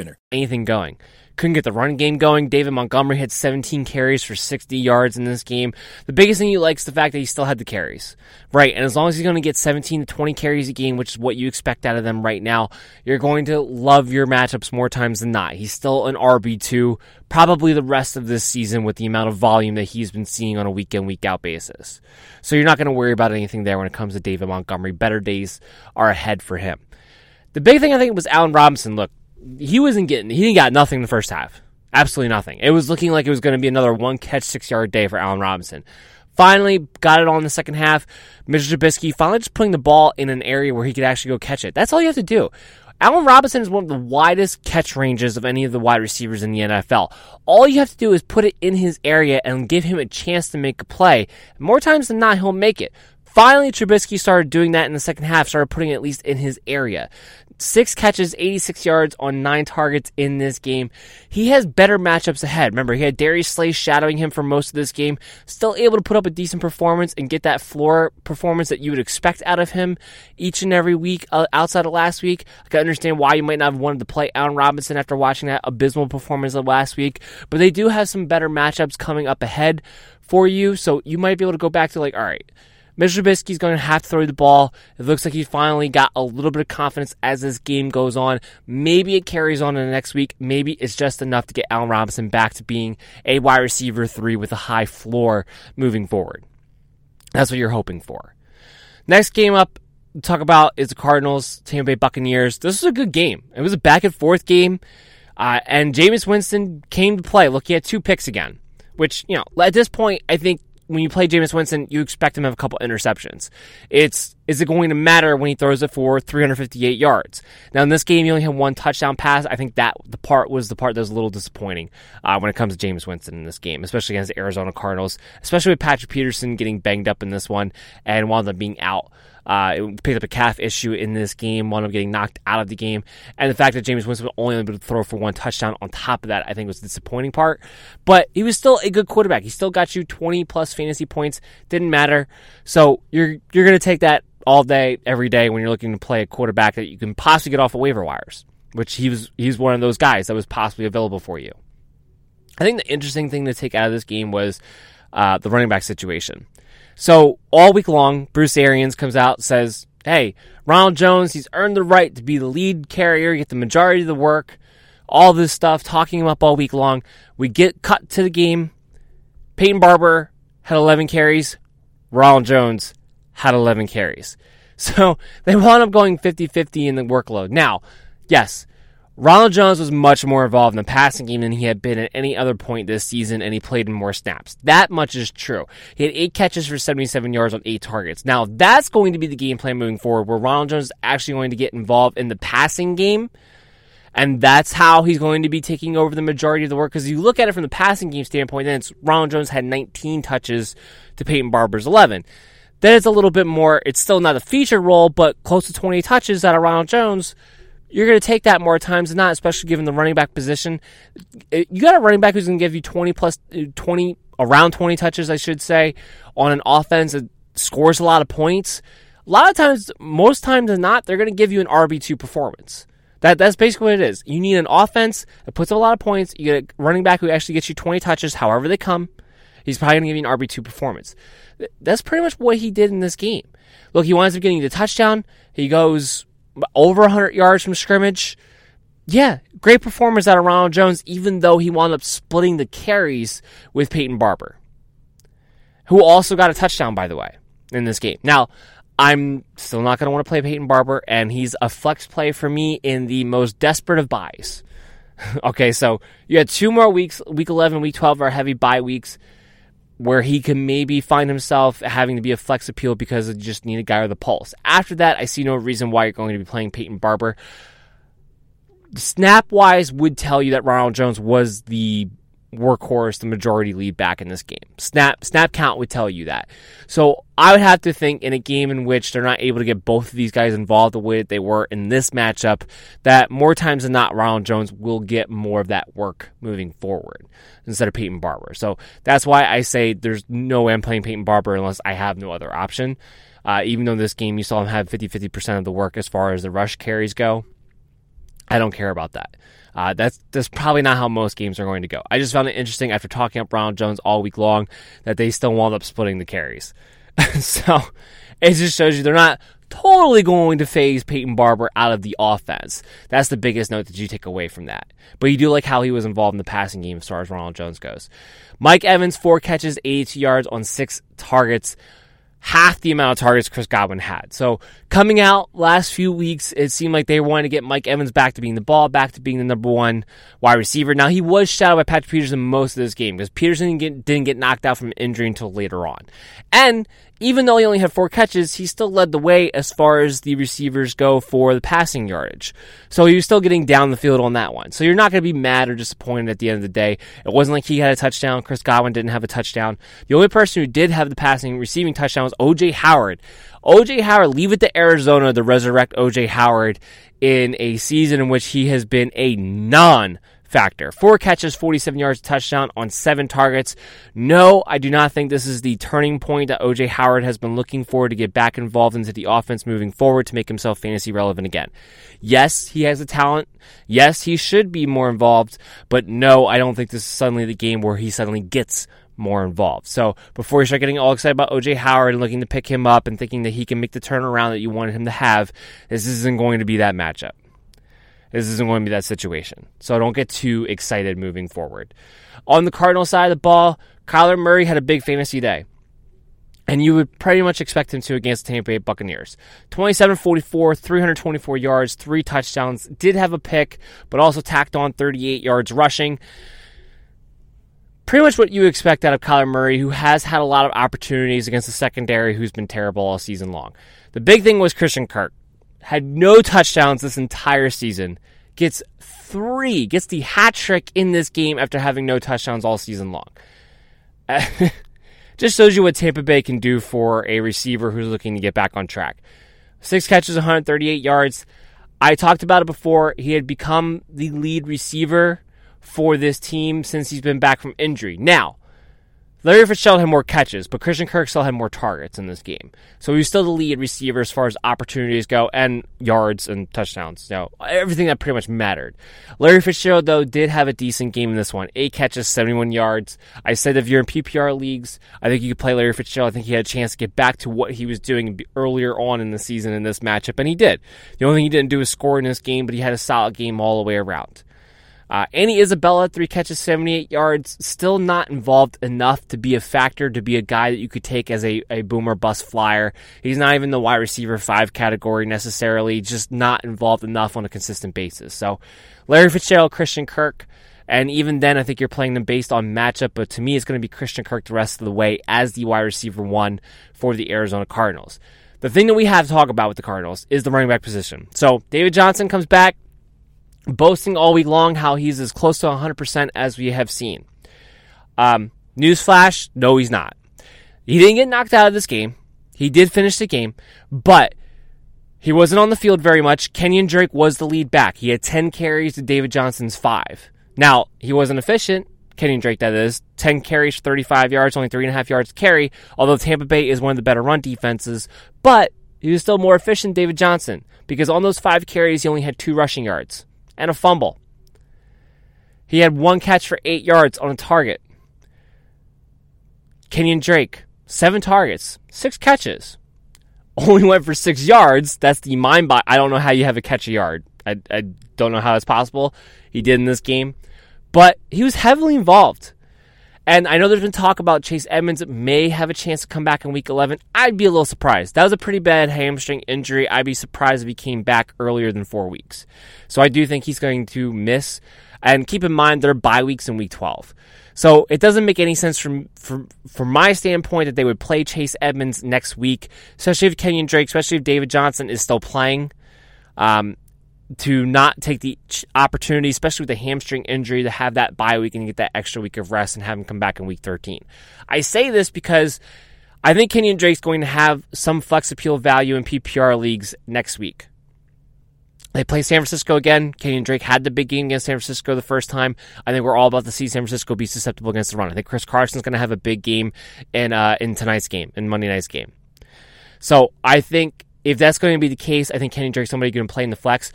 Anything going. Couldn't get the run game going. David Montgomery had 17 carries for 60 yards in this game. The biggest thing you like is the fact that he still had the carries. Right, and as long as he's going to get 17 to 20 carries a game, which is what you expect out of them right now, you're going to love your matchups more times than not. He's still an RB2, probably the rest of this season with the amount of volume that he's been seeing on a week in, week out basis. So you're not going to worry about anything there when it comes to David Montgomery. Better days are ahead for him. The big thing I think was Allen Robinson. Look, he wasn't getting he didn't got nothing the first half. Absolutely nothing. It was looking like it was going to be another one catch six yard day for Allen Robinson. Finally got it on in the second half. Mitchell Trubisky finally just putting the ball in an area where he could actually go catch it. That's all you have to do. Allen Robinson is one of the widest catch ranges of any of the wide receivers in the NFL. All you have to do is put it in his area and give him a chance to make a play. More times than not, he'll make it. Finally, Trubisky started doing that in the second half, started putting it at least in his area. Six catches, 86 yards on nine targets in this game. He has better matchups ahead. Remember, he had Darius Slay shadowing him for most of this game. Still able to put up a decent performance and get that floor performance that you would expect out of him each and every week uh, outside of last week. I can understand why you might not have wanted to play Allen Robinson after watching that abysmal performance of last week, but they do have some better matchups coming up ahead for you. So you might be able to go back to like, all right, Mitch Trubisky's going to have to throw the ball. It looks like he finally got a little bit of confidence as this game goes on. Maybe it carries on in the next week. Maybe it's just enough to get Allen Robinson back to being a wide receiver three with a high floor moving forward. That's what you're hoping for. Next game up, to talk about is the Cardinals, Tampa Bay Buccaneers. This was a good game. It was a back and forth game. Uh, and Jameis Winston came to play. Look, he had two picks again, which, you know, at this point, I think when you play Jameis Winston, you expect him to have a couple interceptions. It's is it going to matter when he throws it for 358 yards? Now in this game, he only had one touchdown pass. I think that the part was the part that was a little disappointing uh, when it comes to Jameis Winston in this game, especially against the Arizona Cardinals, especially with Patrick Peterson getting banged up in this one and wound up being out. Uh, it picked up a calf issue in this game, wound up getting knocked out of the game. And the fact that Jameis Winston was only able to throw for one touchdown on top of that, I think was the disappointing part. But he was still a good quarterback. He still got you 20 plus fantasy points. Didn't matter. So you're, you're going to take that all day, every day when you're looking to play a quarterback that you can possibly get off of waiver wires, which he was, he's one of those guys that was possibly available for you. I think the interesting thing to take out of this game was uh, the running back situation. So all week long, Bruce Arians comes out says, "Hey, Ronald Jones, he's earned the right to be the lead carrier, get the majority of the work." All this stuff, talking him up all week long. We get cut to the game. Peyton Barber had 11 carries. Ronald Jones had 11 carries. So they wound up going 50 50 in the workload. Now, yes, Ronald Jones was much more involved in the passing game than he had been at any other point this season, and he played in more snaps. That much is true. He had eight catches for 77 yards on eight targets. Now, that's going to be the game plan moving forward, where Ronald Jones is actually going to get involved in the passing game. And that's how he's going to be taking over the majority of the work. Because if you look at it from the passing game standpoint, then it's Ronald Jones had 19 touches to Peyton Barber's 11. Then it's a little bit more, it's still not a feature role, but close to 20 touches out of Ronald Jones you're going to take that more times than not, especially given the running back position. You got a running back who's going to give you 20 uh, 20, around 20 touches, I should say, on an offense that scores a lot of points. A lot of times, most times than not, they're going to give you an RB2 performance. That, that's basically what it is. You need an offense that puts up a lot of points. You get a running back who actually gets you 20 touches, however they come. He's probably going to give you an RB2 performance. That's pretty much what he did in this game. Look, he winds up getting the touchdown. He goes over 100 yards from scrimmage. Yeah, great performance out of Ronald Jones, even though he wound up splitting the carries with Peyton Barber, who also got a touchdown, by the way, in this game. Now, I'm still not going to want to play Peyton Barber, and he's a flex play for me in the most desperate of buys. okay, so you had two more weeks. Week 11, week 12 are heavy bye weeks where he can maybe find himself having to be a flex appeal because you just need a guy with a pulse. After that, I see no reason why you're going to be playing Peyton Barber. Snap wise would tell you that Ronald Jones was the workhorse, the majority lead back in this game. Snap snap count would tell you that. So I would have to think in a game in which they're not able to get both of these guys involved the way that they were in this matchup, that more times than not, Ronald Jones will get more of that work moving forward instead of Peyton Barber. So that's why I say there's no way I'm playing Peyton Barber unless I have no other option. Uh, even though this game you saw him have 50 50% of the work as far as the rush carries go, I don't care about that. Uh, that's that's probably not how most games are going to go. I just found it interesting after talking up Ronald Jones all week long that they still wound up splitting the carries. so it just shows you they're not totally going to phase Peyton Barber out of the offense. That's the biggest note that you take away from that. But you do like how he was involved in the passing game as far as Ronald Jones goes. Mike Evans, four catches, 82 yards on six targets. Half the amount of targets Chris Godwin had. So coming out last few weeks, it seemed like they wanted to get Mike Evans back to being the ball, back to being the number one wide receiver. Now he was shadowed by Patrick Peterson most of this game because Peterson didn't get, didn't get knocked out from injury until later on. And even though he only had four catches, he still led the way as far as the receivers go for the passing yardage. So he was still getting down the field on that one. So you're not going to be mad or disappointed at the end of the day. It wasn't like he had a touchdown. Chris Godwin didn't have a touchdown. The only person who did have the passing receiving touchdown was OJ Howard. OJ Howard, leave it to Arizona to resurrect OJ Howard in a season in which he has been a non factor. Four catches, 47 yards, touchdown on seven targets. No, I do not think this is the turning point that OJ Howard has been looking for to get back involved into the offense moving forward to make himself fantasy relevant again. Yes, he has the talent. Yes, he should be more involved, but no, I don't think this is suddenly the game where he suddenly gets more involved. So before you start getting all excited about OJ Howard and looking to pick him up and thinking that he can make the turnaround that you wanted him to have, this isn't going to be that matchup. This isn't going to be that situation. So don't get too excited moving forward. On the Cardinal side of the ball, Kyler Murray had a big fantasy day. And you would pretty much expect him to against the Tampa Bay Buccaneers. 27 44, 324 yards, three touchdowns. Did have a pick, but also tacked on 38 yards rushing. Pretty much what you expect out of Kyler Murray, who has had a lot of opportunities against the secondary, who's been terrible all season long. The big thing was Christian Kirk had no touchdowns this entire season, gets three, gets the hat trick in this game after having no touchdowns all season long. just shows you what Tampa Bay can do for a receiver who's looking to get back on track. Six catches, 138 yards. I talked about it before. He had become the lead receiver for this team since he's been back from injury. Now, Larry Fitzgerald had more catches, but Christian Kirk still had more targets in this game. So he was still the lead receiver as far as opportunities go and yards and touchdowns. You know, everything that pretty much mattered. Larry Fitzgerald, though, did have a decent game in this one. Eight catches, 71 yards. I said if you're in PPR leagues, I think you could play Larry Fitzgerald. I think he had a chance to get back to what he was doing earlier on in the season in this matchup, and he did. The only thing he didn't do was score in this game, but he had a solid game all the way around. Uh, Andy Isabella, three catches, 78 yards, still not involved enough to be a factor, to be a guy that you could take as a, a boomer bust flyer. He's not even the wide receiver five category necessarily, just not involved enough on a consistent basis. So, Larry Fitzgerald, Christian Kirk, and even then, I think you're playing them based on matchup, but to me, it's going to be Christian Kirk the rest of the way as the wide receiver one for the Arizona Cardinals. The thing that we have to talk about with the Cardinals is the running back position. So, David Johnson comes back boasting all week long how he's as close to 100% as we have seen. Um, newsflash, no, he's not. He didn't get knocked out of this game. He did finish the game, but he wasn't on the field very much. Kenyon Drake was the lead back. He had 10 carries to David Johnson's five. Now, he wasn't efficient. Kenyon Drake, that is. 10 carries, 35 yards, only 3.5 yards to carry, although Tampa Bay is one of the better run defenses, but he was still more efficient, David Johnson, because on those five carries, he only had two rushing yards and a fumble. He had one catch for eight yards on a target. Kenyon Drake, seven targets, six catches. Only went for six yards. That's the mind bot. I don't know how you have a catch a yard. I, I don't know how that's possible. He did in this game. But he was heavily involved. And I know there's been talk about Chase Edmonds may have a chance to come back in week 11. I'd be a little surprised. That was a pretty bad hamstring injury. I'd be surprised if he came back earlier than four weeks. So I do think he's going to miss. And keep in mind, there are bye weeks in week 12. So it doesn't make any sense from, from, from my standpoint that they would play Chase Edmonds next week, especially if Kenyon Drake, especially if David Johnson is still playing. Um, to not take the opportunity, especially with the hamstring injury, to have that bye week and get that extra week of rest and have him come back in week 13. I say this because I think Kenyon Drake's going to have some flex appeal value in PPR leagues next week. They play San Francisco again. Kenyon Drake had the big game against San Francisco the first time. I think we're all about to see San Francisco be susceptible against the run. I think Chris Carson's going to have a big game in uh, in tonight's game, in Monday night's game. So I think if that's going to be the case, I think Kenyon Drake's somebody going to play in the flex.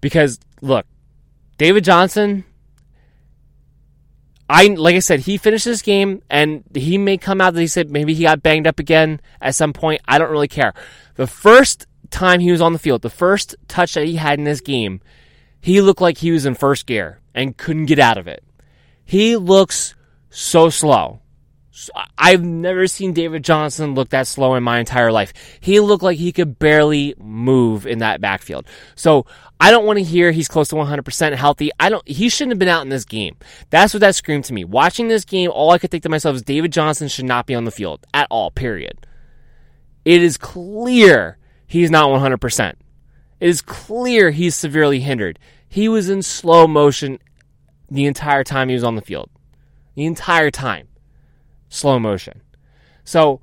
Because look, David Johnson, I like I said, he finished this game and he may come out that he said maybe he got banged up again at some point. I don't really care. The first time he was on the field, the first touch that he had in this game, he looked like he was in first gear and couldn't get out of it. He looks so slow. I've never seen David Johnson look that slow in my entire life. He looked like he could barely move in that backfield. So I don't want to hear he's close to 100% healthy. I don't, he shouldn't have been out in this game. That's what that screamed to me. Watching this game, all I could think to myself is David Johnson should not be on the field at all, period. It is clear he's not 100%. It is clear he's severely hindered. He was in slow motion the entire time he was on the field. The entire time slow motion. So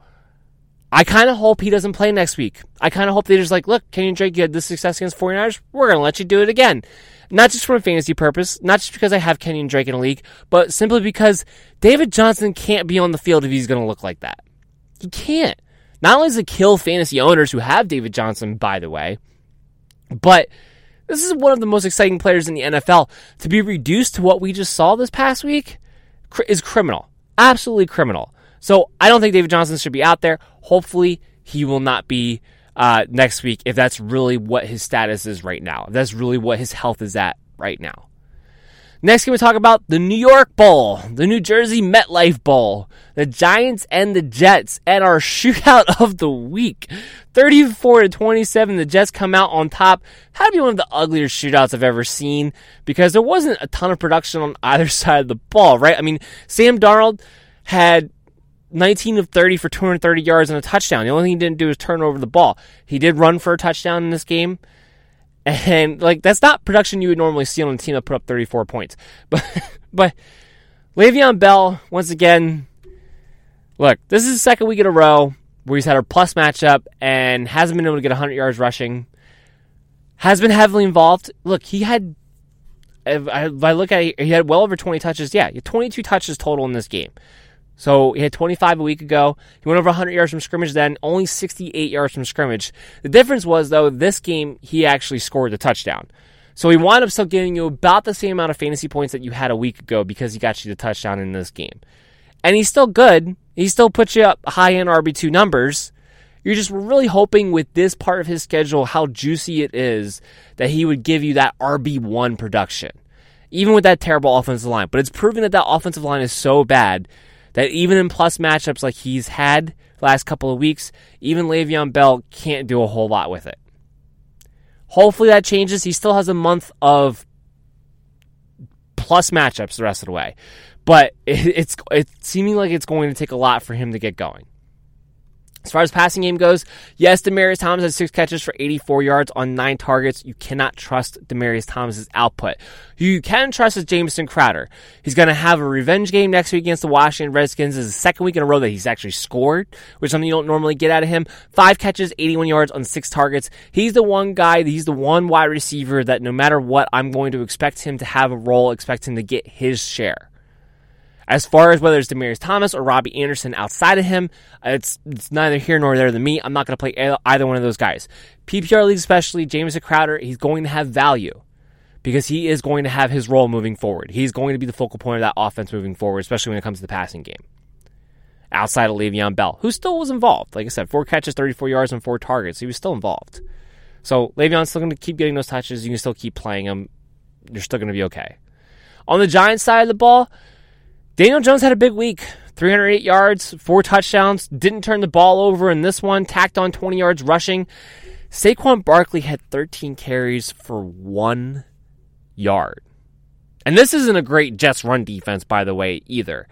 I kind of hope he doesn't play next week. I kind of hope they're just like, look, Kenyon Drake, you had this success against 49ers. We're going to let you do it again. Not just for a fantasy purpose, not just because I have Kenyon Drake in a league, but simply because David Johnson can't be on the field if he's going to look like that. He can't. Not only does it kill fantasy owners who have David Johnson, by the way, but this is one of the most exciting players in the NFL. To be reduced to what we just saw this past week is criminal absolutely criminal. So I don't think David Johnson should be out there. Hopefully, he will not be uh, next week if that's really what his status is right now. If that's really what his health is at right now. Next, going to talk about the New York Bowl, the New Jersey MetLife Bowl, the Giants and the Jets, and our shootout of the week. 34 to 27, the Jets come out on top. Had to be one of the uglier shootouts I've ever seen because there wasn't a ton of production on either side of the ball, right? I mean, Sam Darnold had 19 of 30 for 230 yards and a touchdown. The only thing he didn't do was turn over the ball. He did run for a touchdown in this game. And like that's not production you would normally see on a team that put up 34 points. But but Le'Veon Bell once again. Look, this is the second week in a row where he's had a plus matchup and hasn't been able to get 100 yards rushing. Has been heavily involved. Look, he had. If I, if I look at it, he had well over 20 touches. Yeah, 22 touches total in this game. So he had 25 a week ago. He went over 100 yards from scrimmage then, only 68 yards from scrimmage. The difference was, though, this game, he actually scored the touchdown. So he wound up still giving you about the same amount of fantasy points that you had a week ago because he got you the touchdown in this game. And he's still good. He still puts you up high end RB2 numbers. You're just really hoping with this part of his schedule, how juicy it is, that he would give you that RB1 production. Even with that terrible offensive line. But it's proven that that offensive line is so bad that even in plus matchups like he's had last couple of weeks, even Le'Veon Bell can't do a whole lot with it. Hopefully that changes. He still has a month of plus matchups the rest of the way, but it's it's seeming like it's going to take a lot for him to get going. As far as passing game goes, yes, Demaryius Thomas has six catches for 84 yards on nine targets. You cannot trust Demaryius Thomas's output. Who you can trust is Jamison Crowder. He's going to have a revenge game next week against the Washington Redskins. This is the second week in a row that he's actually scored, which is something you don't normally get out of him. Five catches, 81 yards on six targets. He's the one guy, he's the one wide receiver that no matter what, I'm going to expect him to have a role, expect him to get his share. As far as whether it's Demaryius Thomas or Robbie Anderson outside of him, uh, it's it's neither here nor there than me. I'm not going to play either one of those guys. PPR league, especially Jamison Crowder, he's going to have value because he is going to have his role moving forward. He's going to be the focal point of that offense moving forward, especially when it comes to the passing game. Outside of Le'Veon Bell, who still was involved. Like I said, four catches, 34 yards, and four targets. He was still involved. So Le'Veon's still going to keep getting those touches. You can still keep playing him. You're still going to be okay. On the Giants side of the ball, Daniel Jones had a big week 308 yards, four touchdowns, didn't turn the ball over in this one, tacked on 20 yards rushing. Saquon Barkley had 13 carries for one yard. And this isn't a great Jets run defense, by the way, either.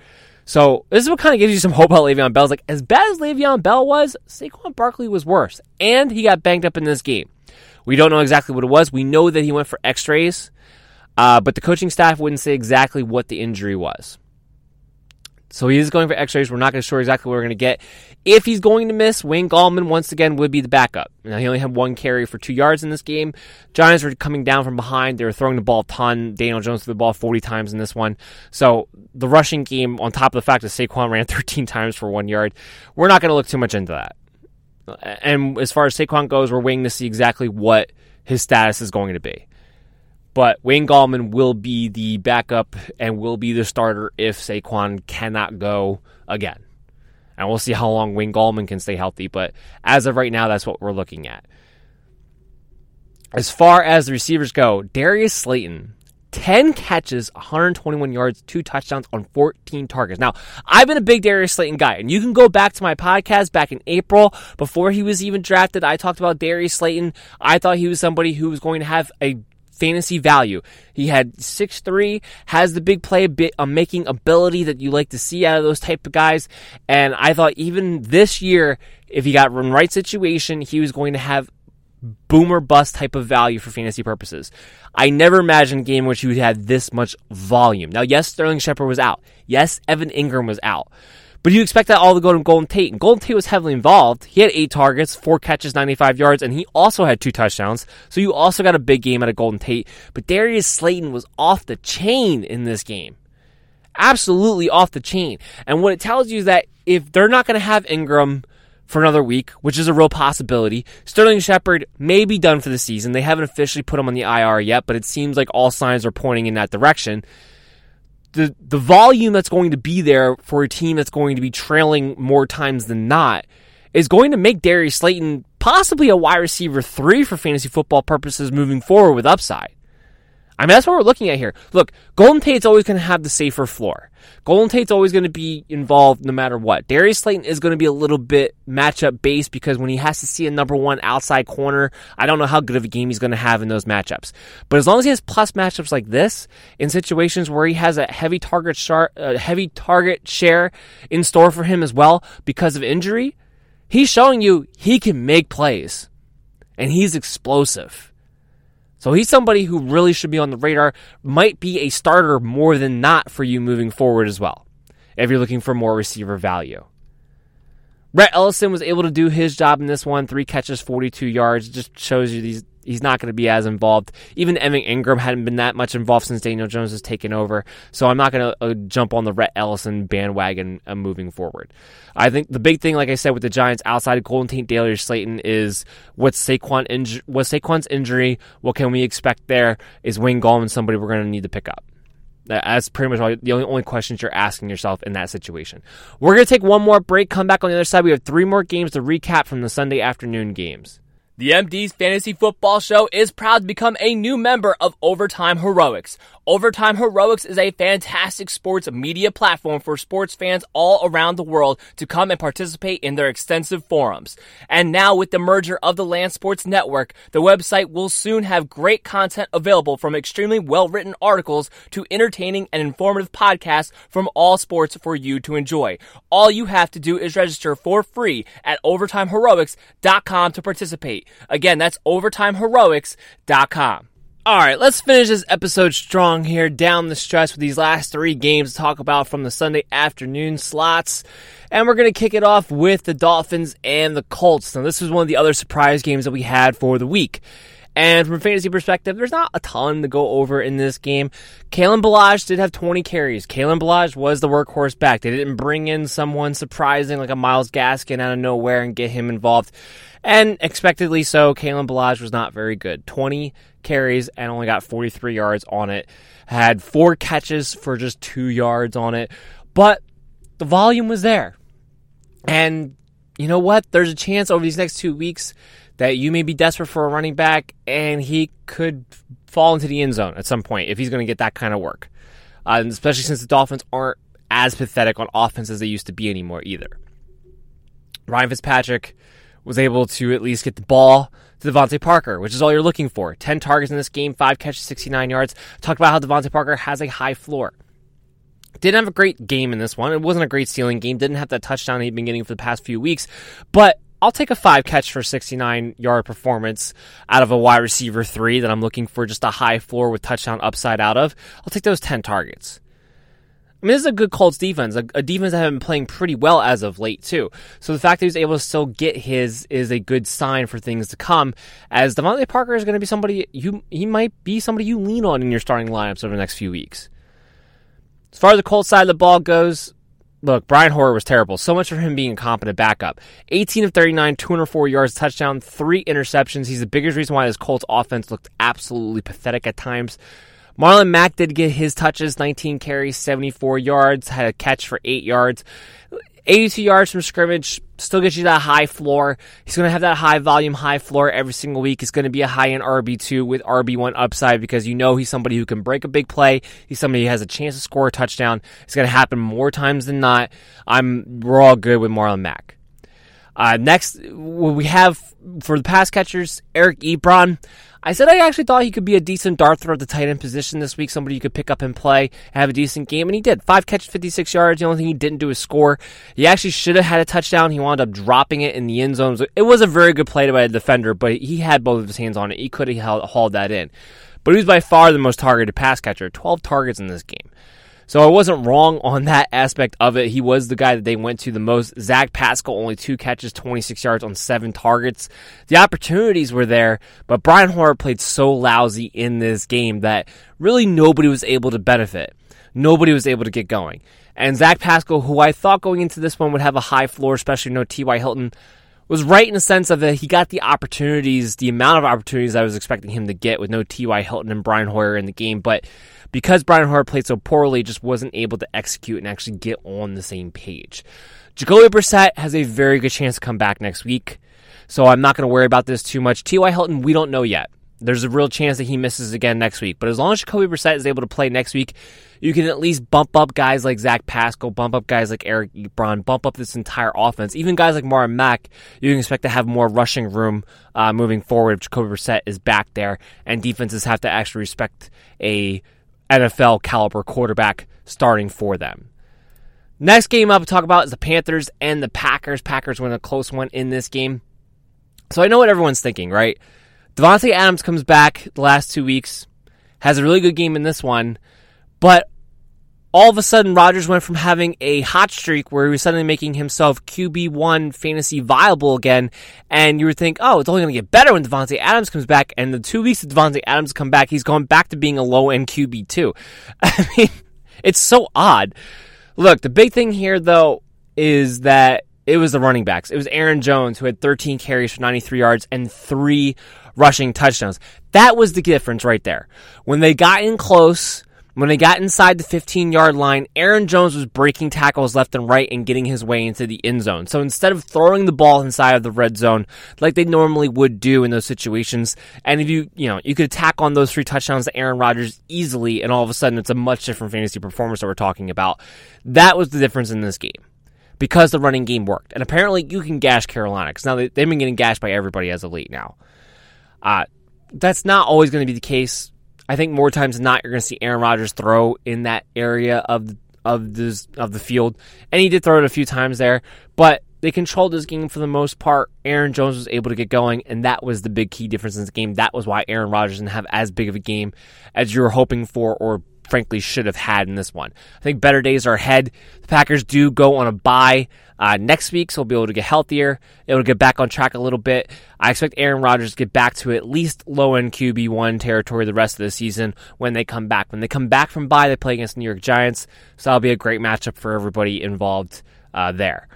So this is what kind of gives you some hope about Le'Veon Bell. It's like as bad as Le'Veon Bell was, Saquon Barkley was worse, and he got banged up in this game. We don't know exactly what it was. We know that he went for X-rays, uh, but the coaching staff wouldn't say exactly what the injury was. So he is going for x-rays. We're not going to sure exactly what we're going to get. If he's going to miss, Wayne Gallman once again would be the backup. Now he only had one carry for two yards in this game. Giants were coming down from behind. They were throwing the ball a ton. Daniel Jones threw the ball 40 times in this one. So the rushing game, on top of the fact that Saquon ran 13 times for one yard, we're not going to look too much into that. And as far as Saquon goes, we're waiting to see exactly what his status is going to be. But Wayne Gallman will be the backup and will be the starter if Saquon cannot go again. And we'll see how long Wayne Gallman can stay healthy. But as of right now, that's what we're looking at. As far as the receivers go, Darius Slayton, 10 catches, 121 yards, two touchdowns on 14 targets. Now, I've been a big Darius Slayton guy, and you can go back to my podcast back in April before he was even drafted. I talked about Darius Slayton. I thought he was somebody who was going to have a fantasy value. He had six three, has the big play a making ability that you like to see out of those type of guys. And I thought even this year, if he got run right situation, he was going to have boomer bust type of value for fantasy purposes. I never imagined a game in which he would have this much volume. Now, yes, Sterling Shepard was out. Yes, Evan Engram was out. But you expect that all to go to Golden Tate. And Golden Tate was heavily involved. He had eight targets, four catches, 95 yards, and he also had two touchdowns. So you also got a big game out of Golden Tate. But Darius Slayton was off the chain in this game. Absolutely off the chain. And what it tells you is that if they're not going to have Engram for another week, which is a real possibility, Sterling Shepard may be done for the season. They haven't officially put him on the IR yet, but it seems like all signs are pointing in that direction the the volume that's going to be there for a team that's going to be trailing more times than not is going to make Darius Slayton possibly a wide receiver three for fantasy football purposes moving forward with upside. I mean, that's what we're looking at here. Look, Golden Tate's always going to have the safer floor. Golden Tate's always going to be involved no matter what. Darius Slayton is going to be a little bit matchup based because when he has to see a number one outside corner, I don't know how good of a game he's going to have in those matchups. But as long as he has plus matchups like this in situations where he has a heavy target shar- a uh, heavy target share in store for him as well because of injury, he's showing you he can make plays and he's explosive. So he's somebody who really should be on the radar, might be a starter more than not for you moving forward as well, if you're looking for more receiver value. Rhett Ellison was able to do his job in this one, three catches, 42 yards. It just shows you these he's not going to be as involved. Even Evan Engram hadn't been that much involved since Daniel Jones has taken over. So I'm not going to uh, jump on the Rhett Ellison bandwagon uh, moving forward. I think the big thing, like I said, with the Giants outside of Golden Tate, Darius Slayton is what's Saquon inju- what's Saquon's injury? What can we expect there? Is Wayne Gallman somebody we're going to need to pick up? That's pretty much all, the only, only questions you're asking yourself in that situation. We're going to take one more break, come back on the other side. We have three more games to recap from the Sunday afternoon games. The MD's Fantasy Football Show is proud to become a new member of Overtime Heroics. Overtime Heroics is a fantastic sports media platform for sports fans all around the world to come and participate in their extensive forums. And now with the merger of the Land Sports Network, the website will soon have great content available from extremely well-written articles to entertaining and informative podcasts from all sports for you to enjoy. All you have to do is register for free at overtimeheroics.com to participate. Again, that's overtimeheroics.com. All right, let's finish this episode strong here down the stretch with these last three games to talk about from the Sunday afternoon slots. And we're going to kick it off with the Dolphins and the Colts. Now, this was one of the other surprise games that we had for the week. And from a fantasy perspective, there's not a ton to go over in this game. Kalen Ballage did have 20 carries. Kalen Ballage was the workhorse back. They didn't bring in someone surprising like a Myles Gaskin out of nowhere and get him involved. And expectedly so, Kalen Ballage was not very good. 20 carries and only got 43 yards on it. Had four catches for just two yards on it. But the volume was there. And you know what? There's a chance over these next two weeks that you may be desperate for a running back and he could fall into the end zone at some point if he's going to get that kind of work. Uh, especially since the Dolphins aren't as pathetic on offense as they used to be anymore either. Ryan Fitzpatrick was able to at least get the ball to DeVante Parker, which is all you're looking for. 10 targets in this game, 5 catches, 69 yards. Talked about how DeVante Parker has a high floor. Didn't have a great game in this one. It wasn't a great ceiling game. Didn't have that touchdown he'd been getting for the past few weeks. But I'll take a five catch for 69 yard performance out of a wide receiver three that I'm looking for just a high floor with touchdown upside out of. I'll take those 10 targets. I mean, this is a good Colts defense, a, a, defense that have been playing pretty well as of late too. So the fact that he's able to still get his is a good sign for things to come. As DeVante Parker is going to be somebody you he might be somebody you lean on in your starting lineups over the next few weeks. As far as the Colts side of the ball goes, look, Brian Hoyer was terrible. So much for him being a competent backup. 18 of 39, 204 yards, touchdown, three interceptions. He's the biggest reason why this Colts offense looked absolutely pathetic at times. Marlon Mack did get his touches, 19 carries, 74 yards, had a catch for 8 yards. 82 yards from scrimmage, still gets you that high floor. He's going to have that high volume, high floor every single week. He's going to be a high end RB2 with RB1 upside because you know he's somebody who can break a big play. He's somebody who has a chance to score a touchdown. It's going to happen more times than not. I'm, we're all good with Marlon Mack. Uh, next, we have for the pass catchers, Eric Ebron. I said I actually thought he could be a decent dart throw at the tight end position this week, somebody you could pick up and play, have a decent game, and he did. Five catches, 56 yards. The only thing he didn't do is score. He actually should have had a touchdown. He wound up dropping it in the end zone. It was a very good play by a defender, but he had both of his hands on it. He could have hauled that in. But he was by far the most targeted pass catcher, 12 targets in this game. So I wasn't wrong on that aspect of it. He was the guy that they went to the most. Zach Pascal, only two catches, 26 yards on seven targets. The opportunities were there, but Brian Hoyer played so lousy in this game that really nobody was able to benefit. Nobody was able to get going. And Zach Pascal, who I thought going into this one would have a high floor, especially no T.Y. Hilton, was right in the sense of that he got the opportunities, the amount of opportunities I was expecting him to get with no T.Y. Hilton and Brian Hoyer in the game. But because Brian Hart played so poorly, just wasn't able to execute and actually get on the same page. Jacoby Brissett has a very good chance to come back next week. So I'm not going to worry about this too much. T.Y. Hilton, we don't know yet. There's a real chance that he misses again next week. But as long as Jacoby Brissett is able to play next week, you can at least bump up guys like Zach Pascal, bump up guys like Eric Ebron, bump up this entire offense. Even guys like Marlon Mack, you can expect to have more rushing room uh, moving forward if Jacoby Brissett is back there, and defenses have to actually respect a NFL caliber quarterback starting for them. Next game to talk about is the Panthers and the Packers. Packers win a close one in this game. So I know what everyone's thinking, right? Davante Adams comes back the last two weeks, has a really good game in this one, but all of a sudden Rodgers went from having a hot streak where he was suddenly making himself QB1 fantasy viable again, and you would think, oh, it's only going to get better when Davante Adams comes back, and the two weeks that Davante Adams come back, he's gone back to being a low end QB2. I mean, it's so odd. Look, the big thing here, though, is that it was the running backs. It was Aaron Jones who had 13 carries for 93 yards and three rushing touchdowns. That was the difference right there. When they got in close, when they got inside the 15 yard line, Aaron Jones was breaking tackles left and right and getting his way into the end zone. So instead of throwing the ball inside of the red zone like they normally would do in those situations, and if you, you know, you could attack on those three touchdowns to Aaron Rodgers easily, and all of a sudden it's a much different fantasy performance that we're talking about. That was the difference in this game because the running game worked. And apparently you can gash Carolina because now they, have been getting gashed by everybody as of late now. Uh, that's not always going to be the case. I think more times than not, you're going to see Aaron Rodgers throw in that area of of this of the field, and he did throw it a few times there. But they controlled this game for the most part. Aaron Jones was able to get going, and that was the big key difference in the game. That was why Aaron Rodgers didn't have as big of a game as you were hoping for, or frankly should have had in this one. I think better days are ahead. The Packers do go on a bye uh, next week, so we'll be able to get healthier, to get back on track a little bit. I expect Aaron Rodgers to get back to at least low end QB1 territory the rest of the season when they come back. When they come back from bye, they play against the New York Giants, so that'll be a great matchup for everybody involved uh, there.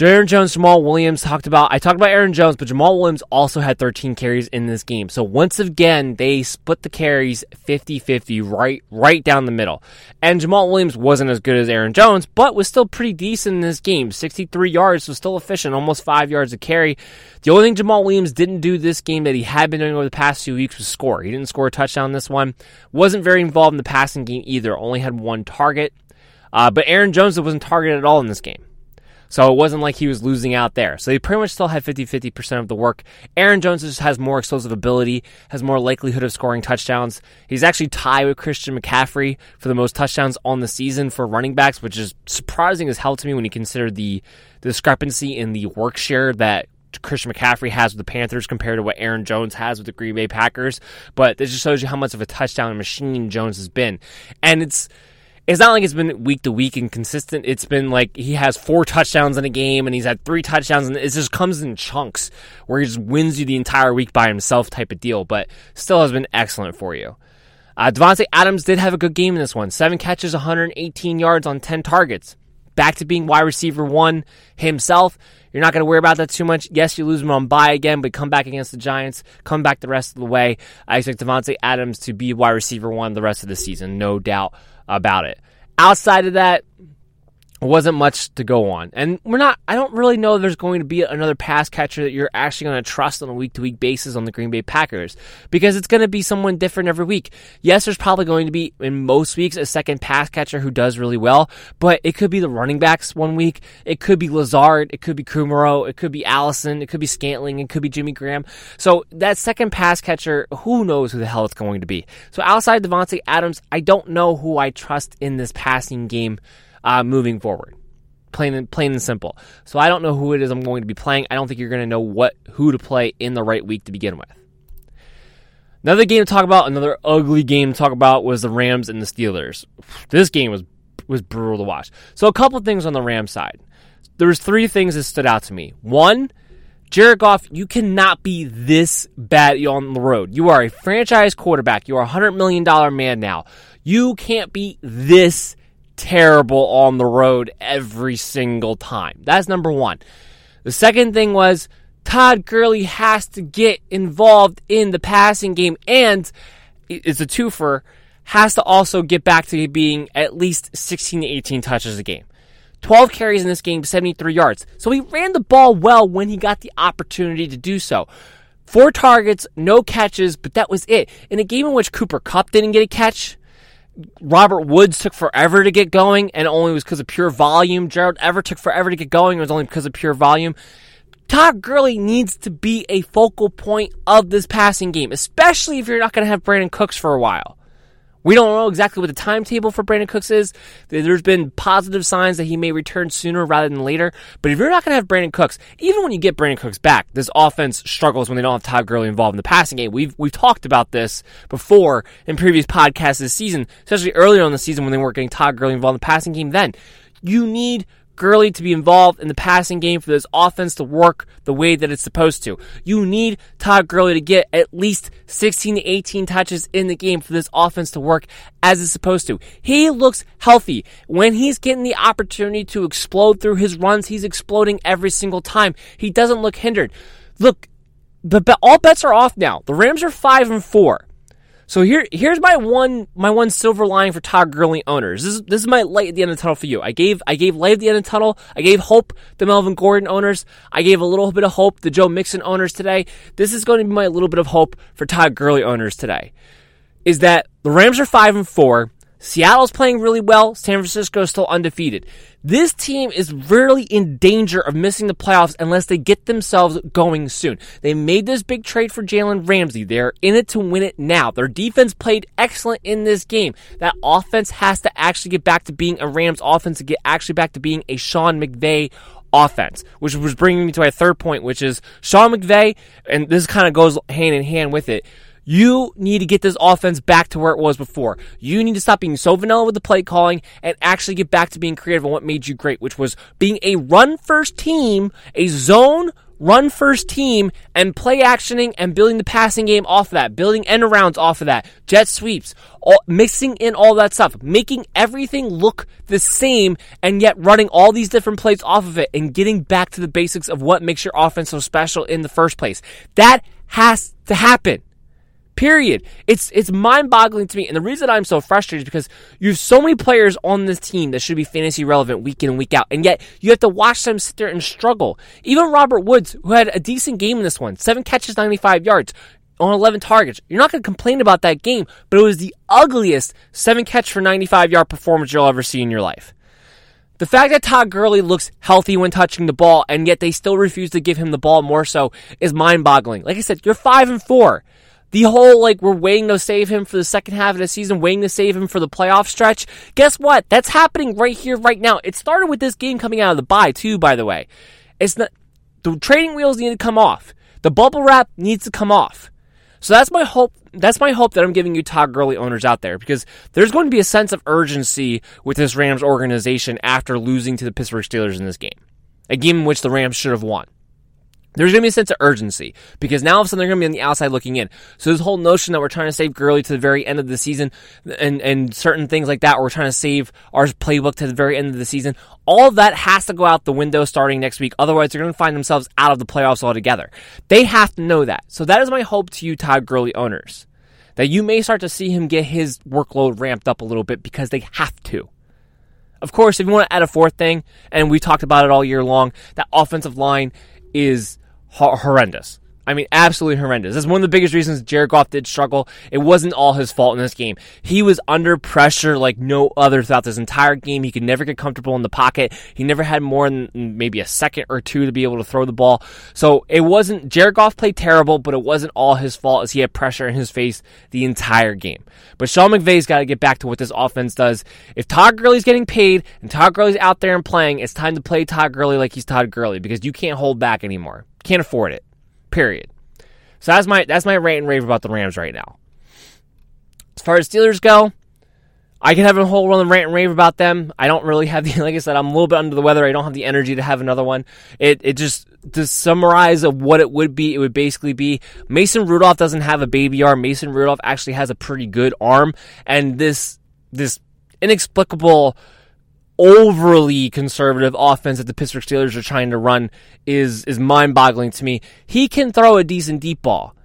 Aaron Jones, Jamaal Williams talked about. I talked about Aaron Jones, but Jamaal Williams also had 13 carries in this game. So once again, they split the carries 50-50 right right down the middle. And Jamaal Williams wasn't as good as Aaron Jones, but was still pretty decent in this game. 63 yards was still efficient, almost 5 yards a carry. The only thing Jamaal Williams didn't do this game that he had been doing over the past few weeks was score. He didn't score a touchdown this one. Wasn't very involved in the passing game either. Only had one target. Uh, but Aaron Jones wasn't targeted at all in this game. So it wasn't like he was losing out there. So he pretty much still had 50 50% of the work. Aaron Jones just has more explosive ability, has more likelihood of scoring touchdowns. He's actually tied with Christian McCaffrey for the most touchdowns on the season for running backs, which is surprising as hell to me when you consider the, the discrepancy in the work share that Christian McCaffrey has with the Panthers compared to what Aaron Jones has with the Green Bay Packers. But this just shows you how much of a touchdown machine Jones has been. And it's it's not like it's been week to week and consistent. It's been like he has four touchdowns in a game and he's had three touchdowns and it just comes in chunks where he just wins you the entire week by himself type of deal, but still has been excellent for you. Uh, Davante Adams did have a good game in this one. Seven catches, 118 yards on 10 targets. Back to being wide receiver one himself. You're not going to worry about that too much. Yes, you lose him on bye again, but come back against the Giants, come back the rest of the way. I expect Davante Adams to be wide receiver one the rest of the season, no doubt about it. Outside of that, wasn't much to go on. And we're not, I don't really know there's going to be another pass catcher that you're actually going to trust on a week to week basis on the Green Bay Packers because it's going to be someone different every week. Yes, there's probably going to be in most weeks a second pass catcher who does really well, but it could be the running backs one week. It could be Lazard. It could be Kumerow. It could be Allison. It could be Scantling. It could be Jimmy Graham. So that second pass catcher, who knows who the hell it's going to be. So outside Davante Adams, I don't know who I trust in this passing game uh, moving forward. Plain and plain and simple. So I don't know who it is I'm going to be playing. I don't think you're going to know what who to play in the right week to begin with. Another game to talk about, another ugly game to talk about was the Rams and the Steelers. This game was was brutal to watch. So a couple things on the Rams side. There was three things that stood out to me. One, Jared Goff, you cannot be this bad on the road. You are a franchise quarterback. You are a $100 million man now. You can't be this terrible on the road every single time. That's number one. The second thing was Todd Gurley has to get involved in the passing game and it's a twofer, has to also get back to being at least 16 to 18 touches a game. 12 carries in this game, 73 yards. So he ran the ball well when he got the opportunity to do so. Four targets, no catches, but that was it. In a game in which Cooper Kupp didn't get a catch, Robert Woods took forever to get going, and only was because of pure volume. Gerald Everett took forever to get going, it was only because of pure volume. Todd Gurley needs to be a focal point of this passing game, especially if you're not going to have Brandin Cooks for a while. We don't know exactly what the timetable for Brandin Cooks is. There's been positive signs that he may return sooner rather than later. But if you're not going to have Brandin Cooks, even when you get Brandin Cooks back, this offense struggles when they don't have Todd Gurley involved in the passing game. We've we've talked about this before in previous podcasts this season, especially earlier in the season when they weren't getting Todd Gurley involved in the passing game. Then you need Gurley to be involved in the passing game for this offense to work the way that it's supposed to. You need Todd Gurley to get at least 16 to 18 touches in the game for this offense to work as it's supposed to. He looks healthy. When he's getting the opportunity to explode through his runs, he's exploding every single time. He doesn't look hindered. Look, the all bets are off now. The Rams are 5 and 4. So here, here's my one, my one silver lining for Todd Gurley owners. This is, this is my light at the end of the tunnel for you. I gave, I gave light at the end of the tunnel. I gave hope the Melvin Gordon owners. I gave a little bit of hope the Joe Mixon owners today. This is going to be my little bit of hope for Todd Gurley owners today. Is that the Rams are five and four. Seattle's playing really well. San Francisco is still undefeated. This team is really in danger of missing the playoffs unless they get themselves going soon. They made this big trade for Jalen Ramsey. They're in it to win it now. Their defense played excellent in this game. That offense has to actually get back to being a Rams offense to get actually back to being a Sean McVay offense, which was bringing me to my third point, which is Sean McVay, and this kind of goes hand in hand with it. You need to get this offense back to where it was before. You need to stop being so vanilla with the play calling and actually get back to being creative on what made you great, which was being a run first team, a zone run first team and play actioning and building the passing game off of that, building end arounds off of that, jet sweeps, all, mixing in all that stuff, making everything look the same and yet running all these different plays off of it and getting back to the basics of what makes your offense so special in the first place. That has to happen. Period. It's it's mind-boggling to me, and the reason I'm so frustrated is because you have so many players on this team that should be fantasy relevant week in and week out, and yet you have to watch them sit there and struggle. Even Robert Woods, who had a decent game in this one, seven catches, 95 yards on 11 targets. You're not going to complain about that game, but it was the ugliest seven catch for 95 yard performance you'll ever see in your life. The fact that Todd Gurley looks healthy when touching the ball, and yet they still refuse to give him the ball more so, is mind-boggling. Like I said, you're five and four. The whole, like, we're waiting to save him for the second half of the season, waiting to save him for the playoff stretch. Guess what? That's happening right here, right now. It started with this game coming out of the bye, too, by the way. It's not, the trading wheels need to come off. The bubble wrap needs to come off. So that's my hope. That's my hope that I'm giving you Todd Gurley owners out there because there's going to be a sense of urgency with this Rams organization after losing to the Pittsburgh Steelers in this game. A game in which the Rams should have won there's going to be a sense of urgency because now all of a sudden they're going to be on the outside looking in. So this whole notion that we're trying to save Gurley to the very end of the season and, and certain things like that, we're trying to save our playbook to the very end of the season, all of that has to go out the window starting next week. Otherwise, they're going to find themselves out of the playoffs altogether. They have to know that. So that is my hope to you, Todd Gurley owners, that you may start to see him get his workload ramped up a little bit because they have to. Of course, if you want to add a fourth thing, and we talked about it all year long, that offensive line is horrendous. I mean, absolutely horrendous. That's one of the biggest reasons Jared Goff did struggle. It wasn't all his fault in this game. He was under pressure like no other throughout this entire game. He could never get comfortable in the pocket. He never had more than mm, maybe a second or two to be able to throw the ball. So it wasn't, Jared Goff played terrible, but it wasn't all his fault as he had pressure in his face the entire game. But Sean McVay's got to get back to what this offense does. If Todd Gurley's getting paid and Todd Gurley's out there and playing, it's time to play Todd Gurley like he's Todd Gurley because you can't hold back anymore. Can't afford it. Period. So that's my that's my rant and rave about the Rams right now. As far as Steelers go, I can have a whole run rant and rave about them. I don't really have the like I said, I'm a little bit under the weather. I don't have the energy to have another one. It it just to summarize of what it would be, it would basically be Mason Rudolph doesn't have a baby arm. Mason Rudolph actually has a pretty good arm, and this this inexplicable overly conservative offense that the Pittsburgh Steelers are trying to run is is mind-boggling to me. He can throw a decent deep ball.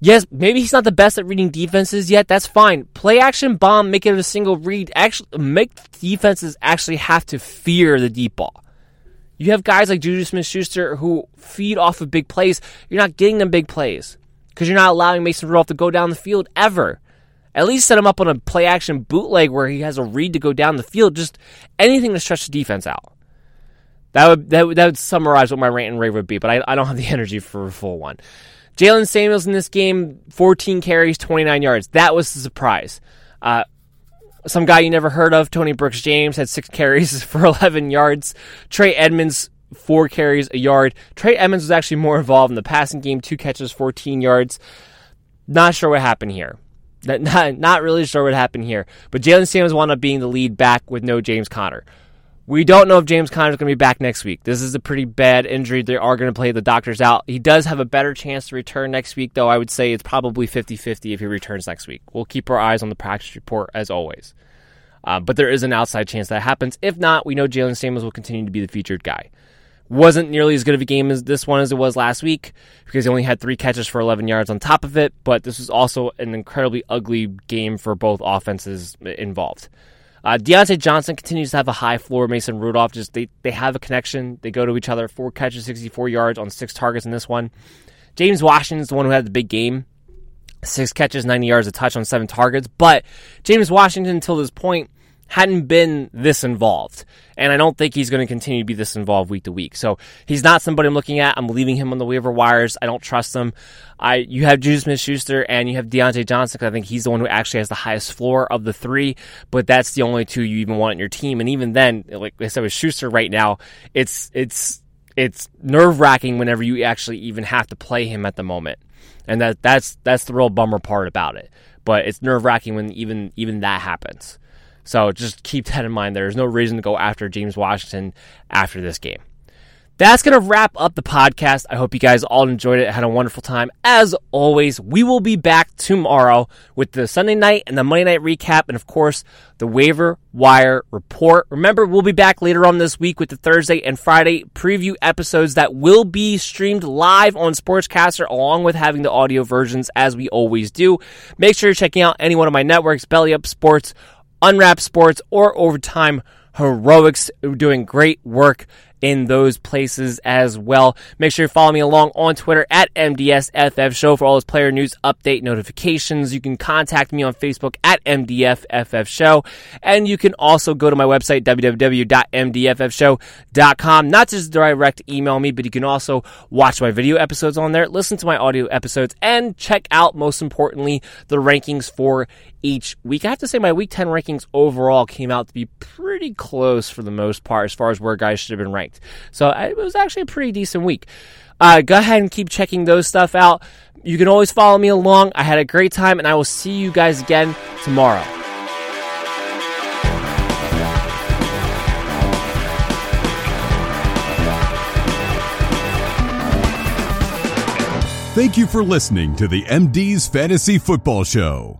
Yes, maybe he's not the best at reading defenses yet. That's fine. Play action bomb, make it a single read. Actually, make defenses actually have to fear the deep ball. You have guys like Juju Smith-Schuster who feed off of big plays. You're not getting them big plays because you're not allowing Mason Rudolph to go down the field ever. At least set him up on a play action bootleg where he has a read to go down the field. Just anything to stretch the defense out. That would that would, that would summarize what my rant and rave would be, but I, I don't have the energy for a full one. Jaylen Samuels in this game, 14 carries, 29 yards. That was the surprise. Uh, some guy you never heard of, Tony Brooks James, had six carries for 11 yards. Trey Edmonds, four carries, a yard. Trey Edmonds was actually more involved in the passing game, two catches, 14 yards. Not sure what happened here. Not, not really sure what happened here. But Jaylen Samuels wound up being the lead back with no James Conner. We don't know if James Conner is going to be back next week. This is a pretty bad injury. They are going to play the doctors out. He does have a better chance to return next week, though I would say it's probably 50 50 if he returns next week. We'll keep our eyes on the practice report as always. Uh, but there is an outside chance that happens. If not, we know Jaylen Samuels will continue to be the featured guy wasn't nearly as good of a game as this one as it was last week because he only had three catches for 11 yards on top of it. But this was also an incredibly ugly game for both offenses involved. Uh, Diontae Johnson continues to have a high floor. Mason Rudolph just they they have a connection. They go to each other. Four catches, 64 yards on six targets in this one. James Washington is the one who had the big game. Six catches, 90 yards, a touch on seven targets. But James Washington, until this point, hadn't been this involved. And I don't think he's going to continue to be this involved week to week. So he's not somebody I'm looking at. I'm leaving him on the waiver wires. I don't trust him. I you have Juju Smith Schuster and you have Diontae Johnson because I think he's the one who actually has the highest floor of the three, but that's the only two you even want in your team. And even then, like I said with Schuster right now, it's it's it's nerve wracking whenever you actually even have to play him at the moment. And that that's that's the real bummer part about it. But it's nerve wracking when even even that happens. So just keep that in mind. There's no reason to go after James Washington after this game. That's going to wrap up the podcast. I hope you guys all enjoyed it, had a wonderful time. As always, we will be back tomorrow with the Sunday night and the Monday night recap, and of course, the waiver wire report. Remember, we'll be back later on this week with the Thursday and Friday preview episodes that will be streamed live on Sportscaster, along with having the audio versions as we always do. Make sure you're checking out any one of my networks, Belly Up Sports Unwrapped Sports, or Overtime Heroics, doing great work in those places as well. Make sure you follow me along on Twitter at MDSFF Show for all those player news update notifications. You can contact me on Facebook at MDFFF Show. And you can also go to my website, www.mdffshow.com. Not just direct email me, but you can also watch my video episodes on there, listen to my audio episodes, and check out, most importantly, the rankings for each week. I have to say, my week 10 rankings overall came out to be pretty close for the most part as far as where guys should have been ranked. So it was actually a pretty decent week. Uh, go ahead and keep checking those stuff out. You can always follow me along. I had a great time, and I will see you guys again tomorrow. Thank you for listening to the MD's Fantasy Football Show.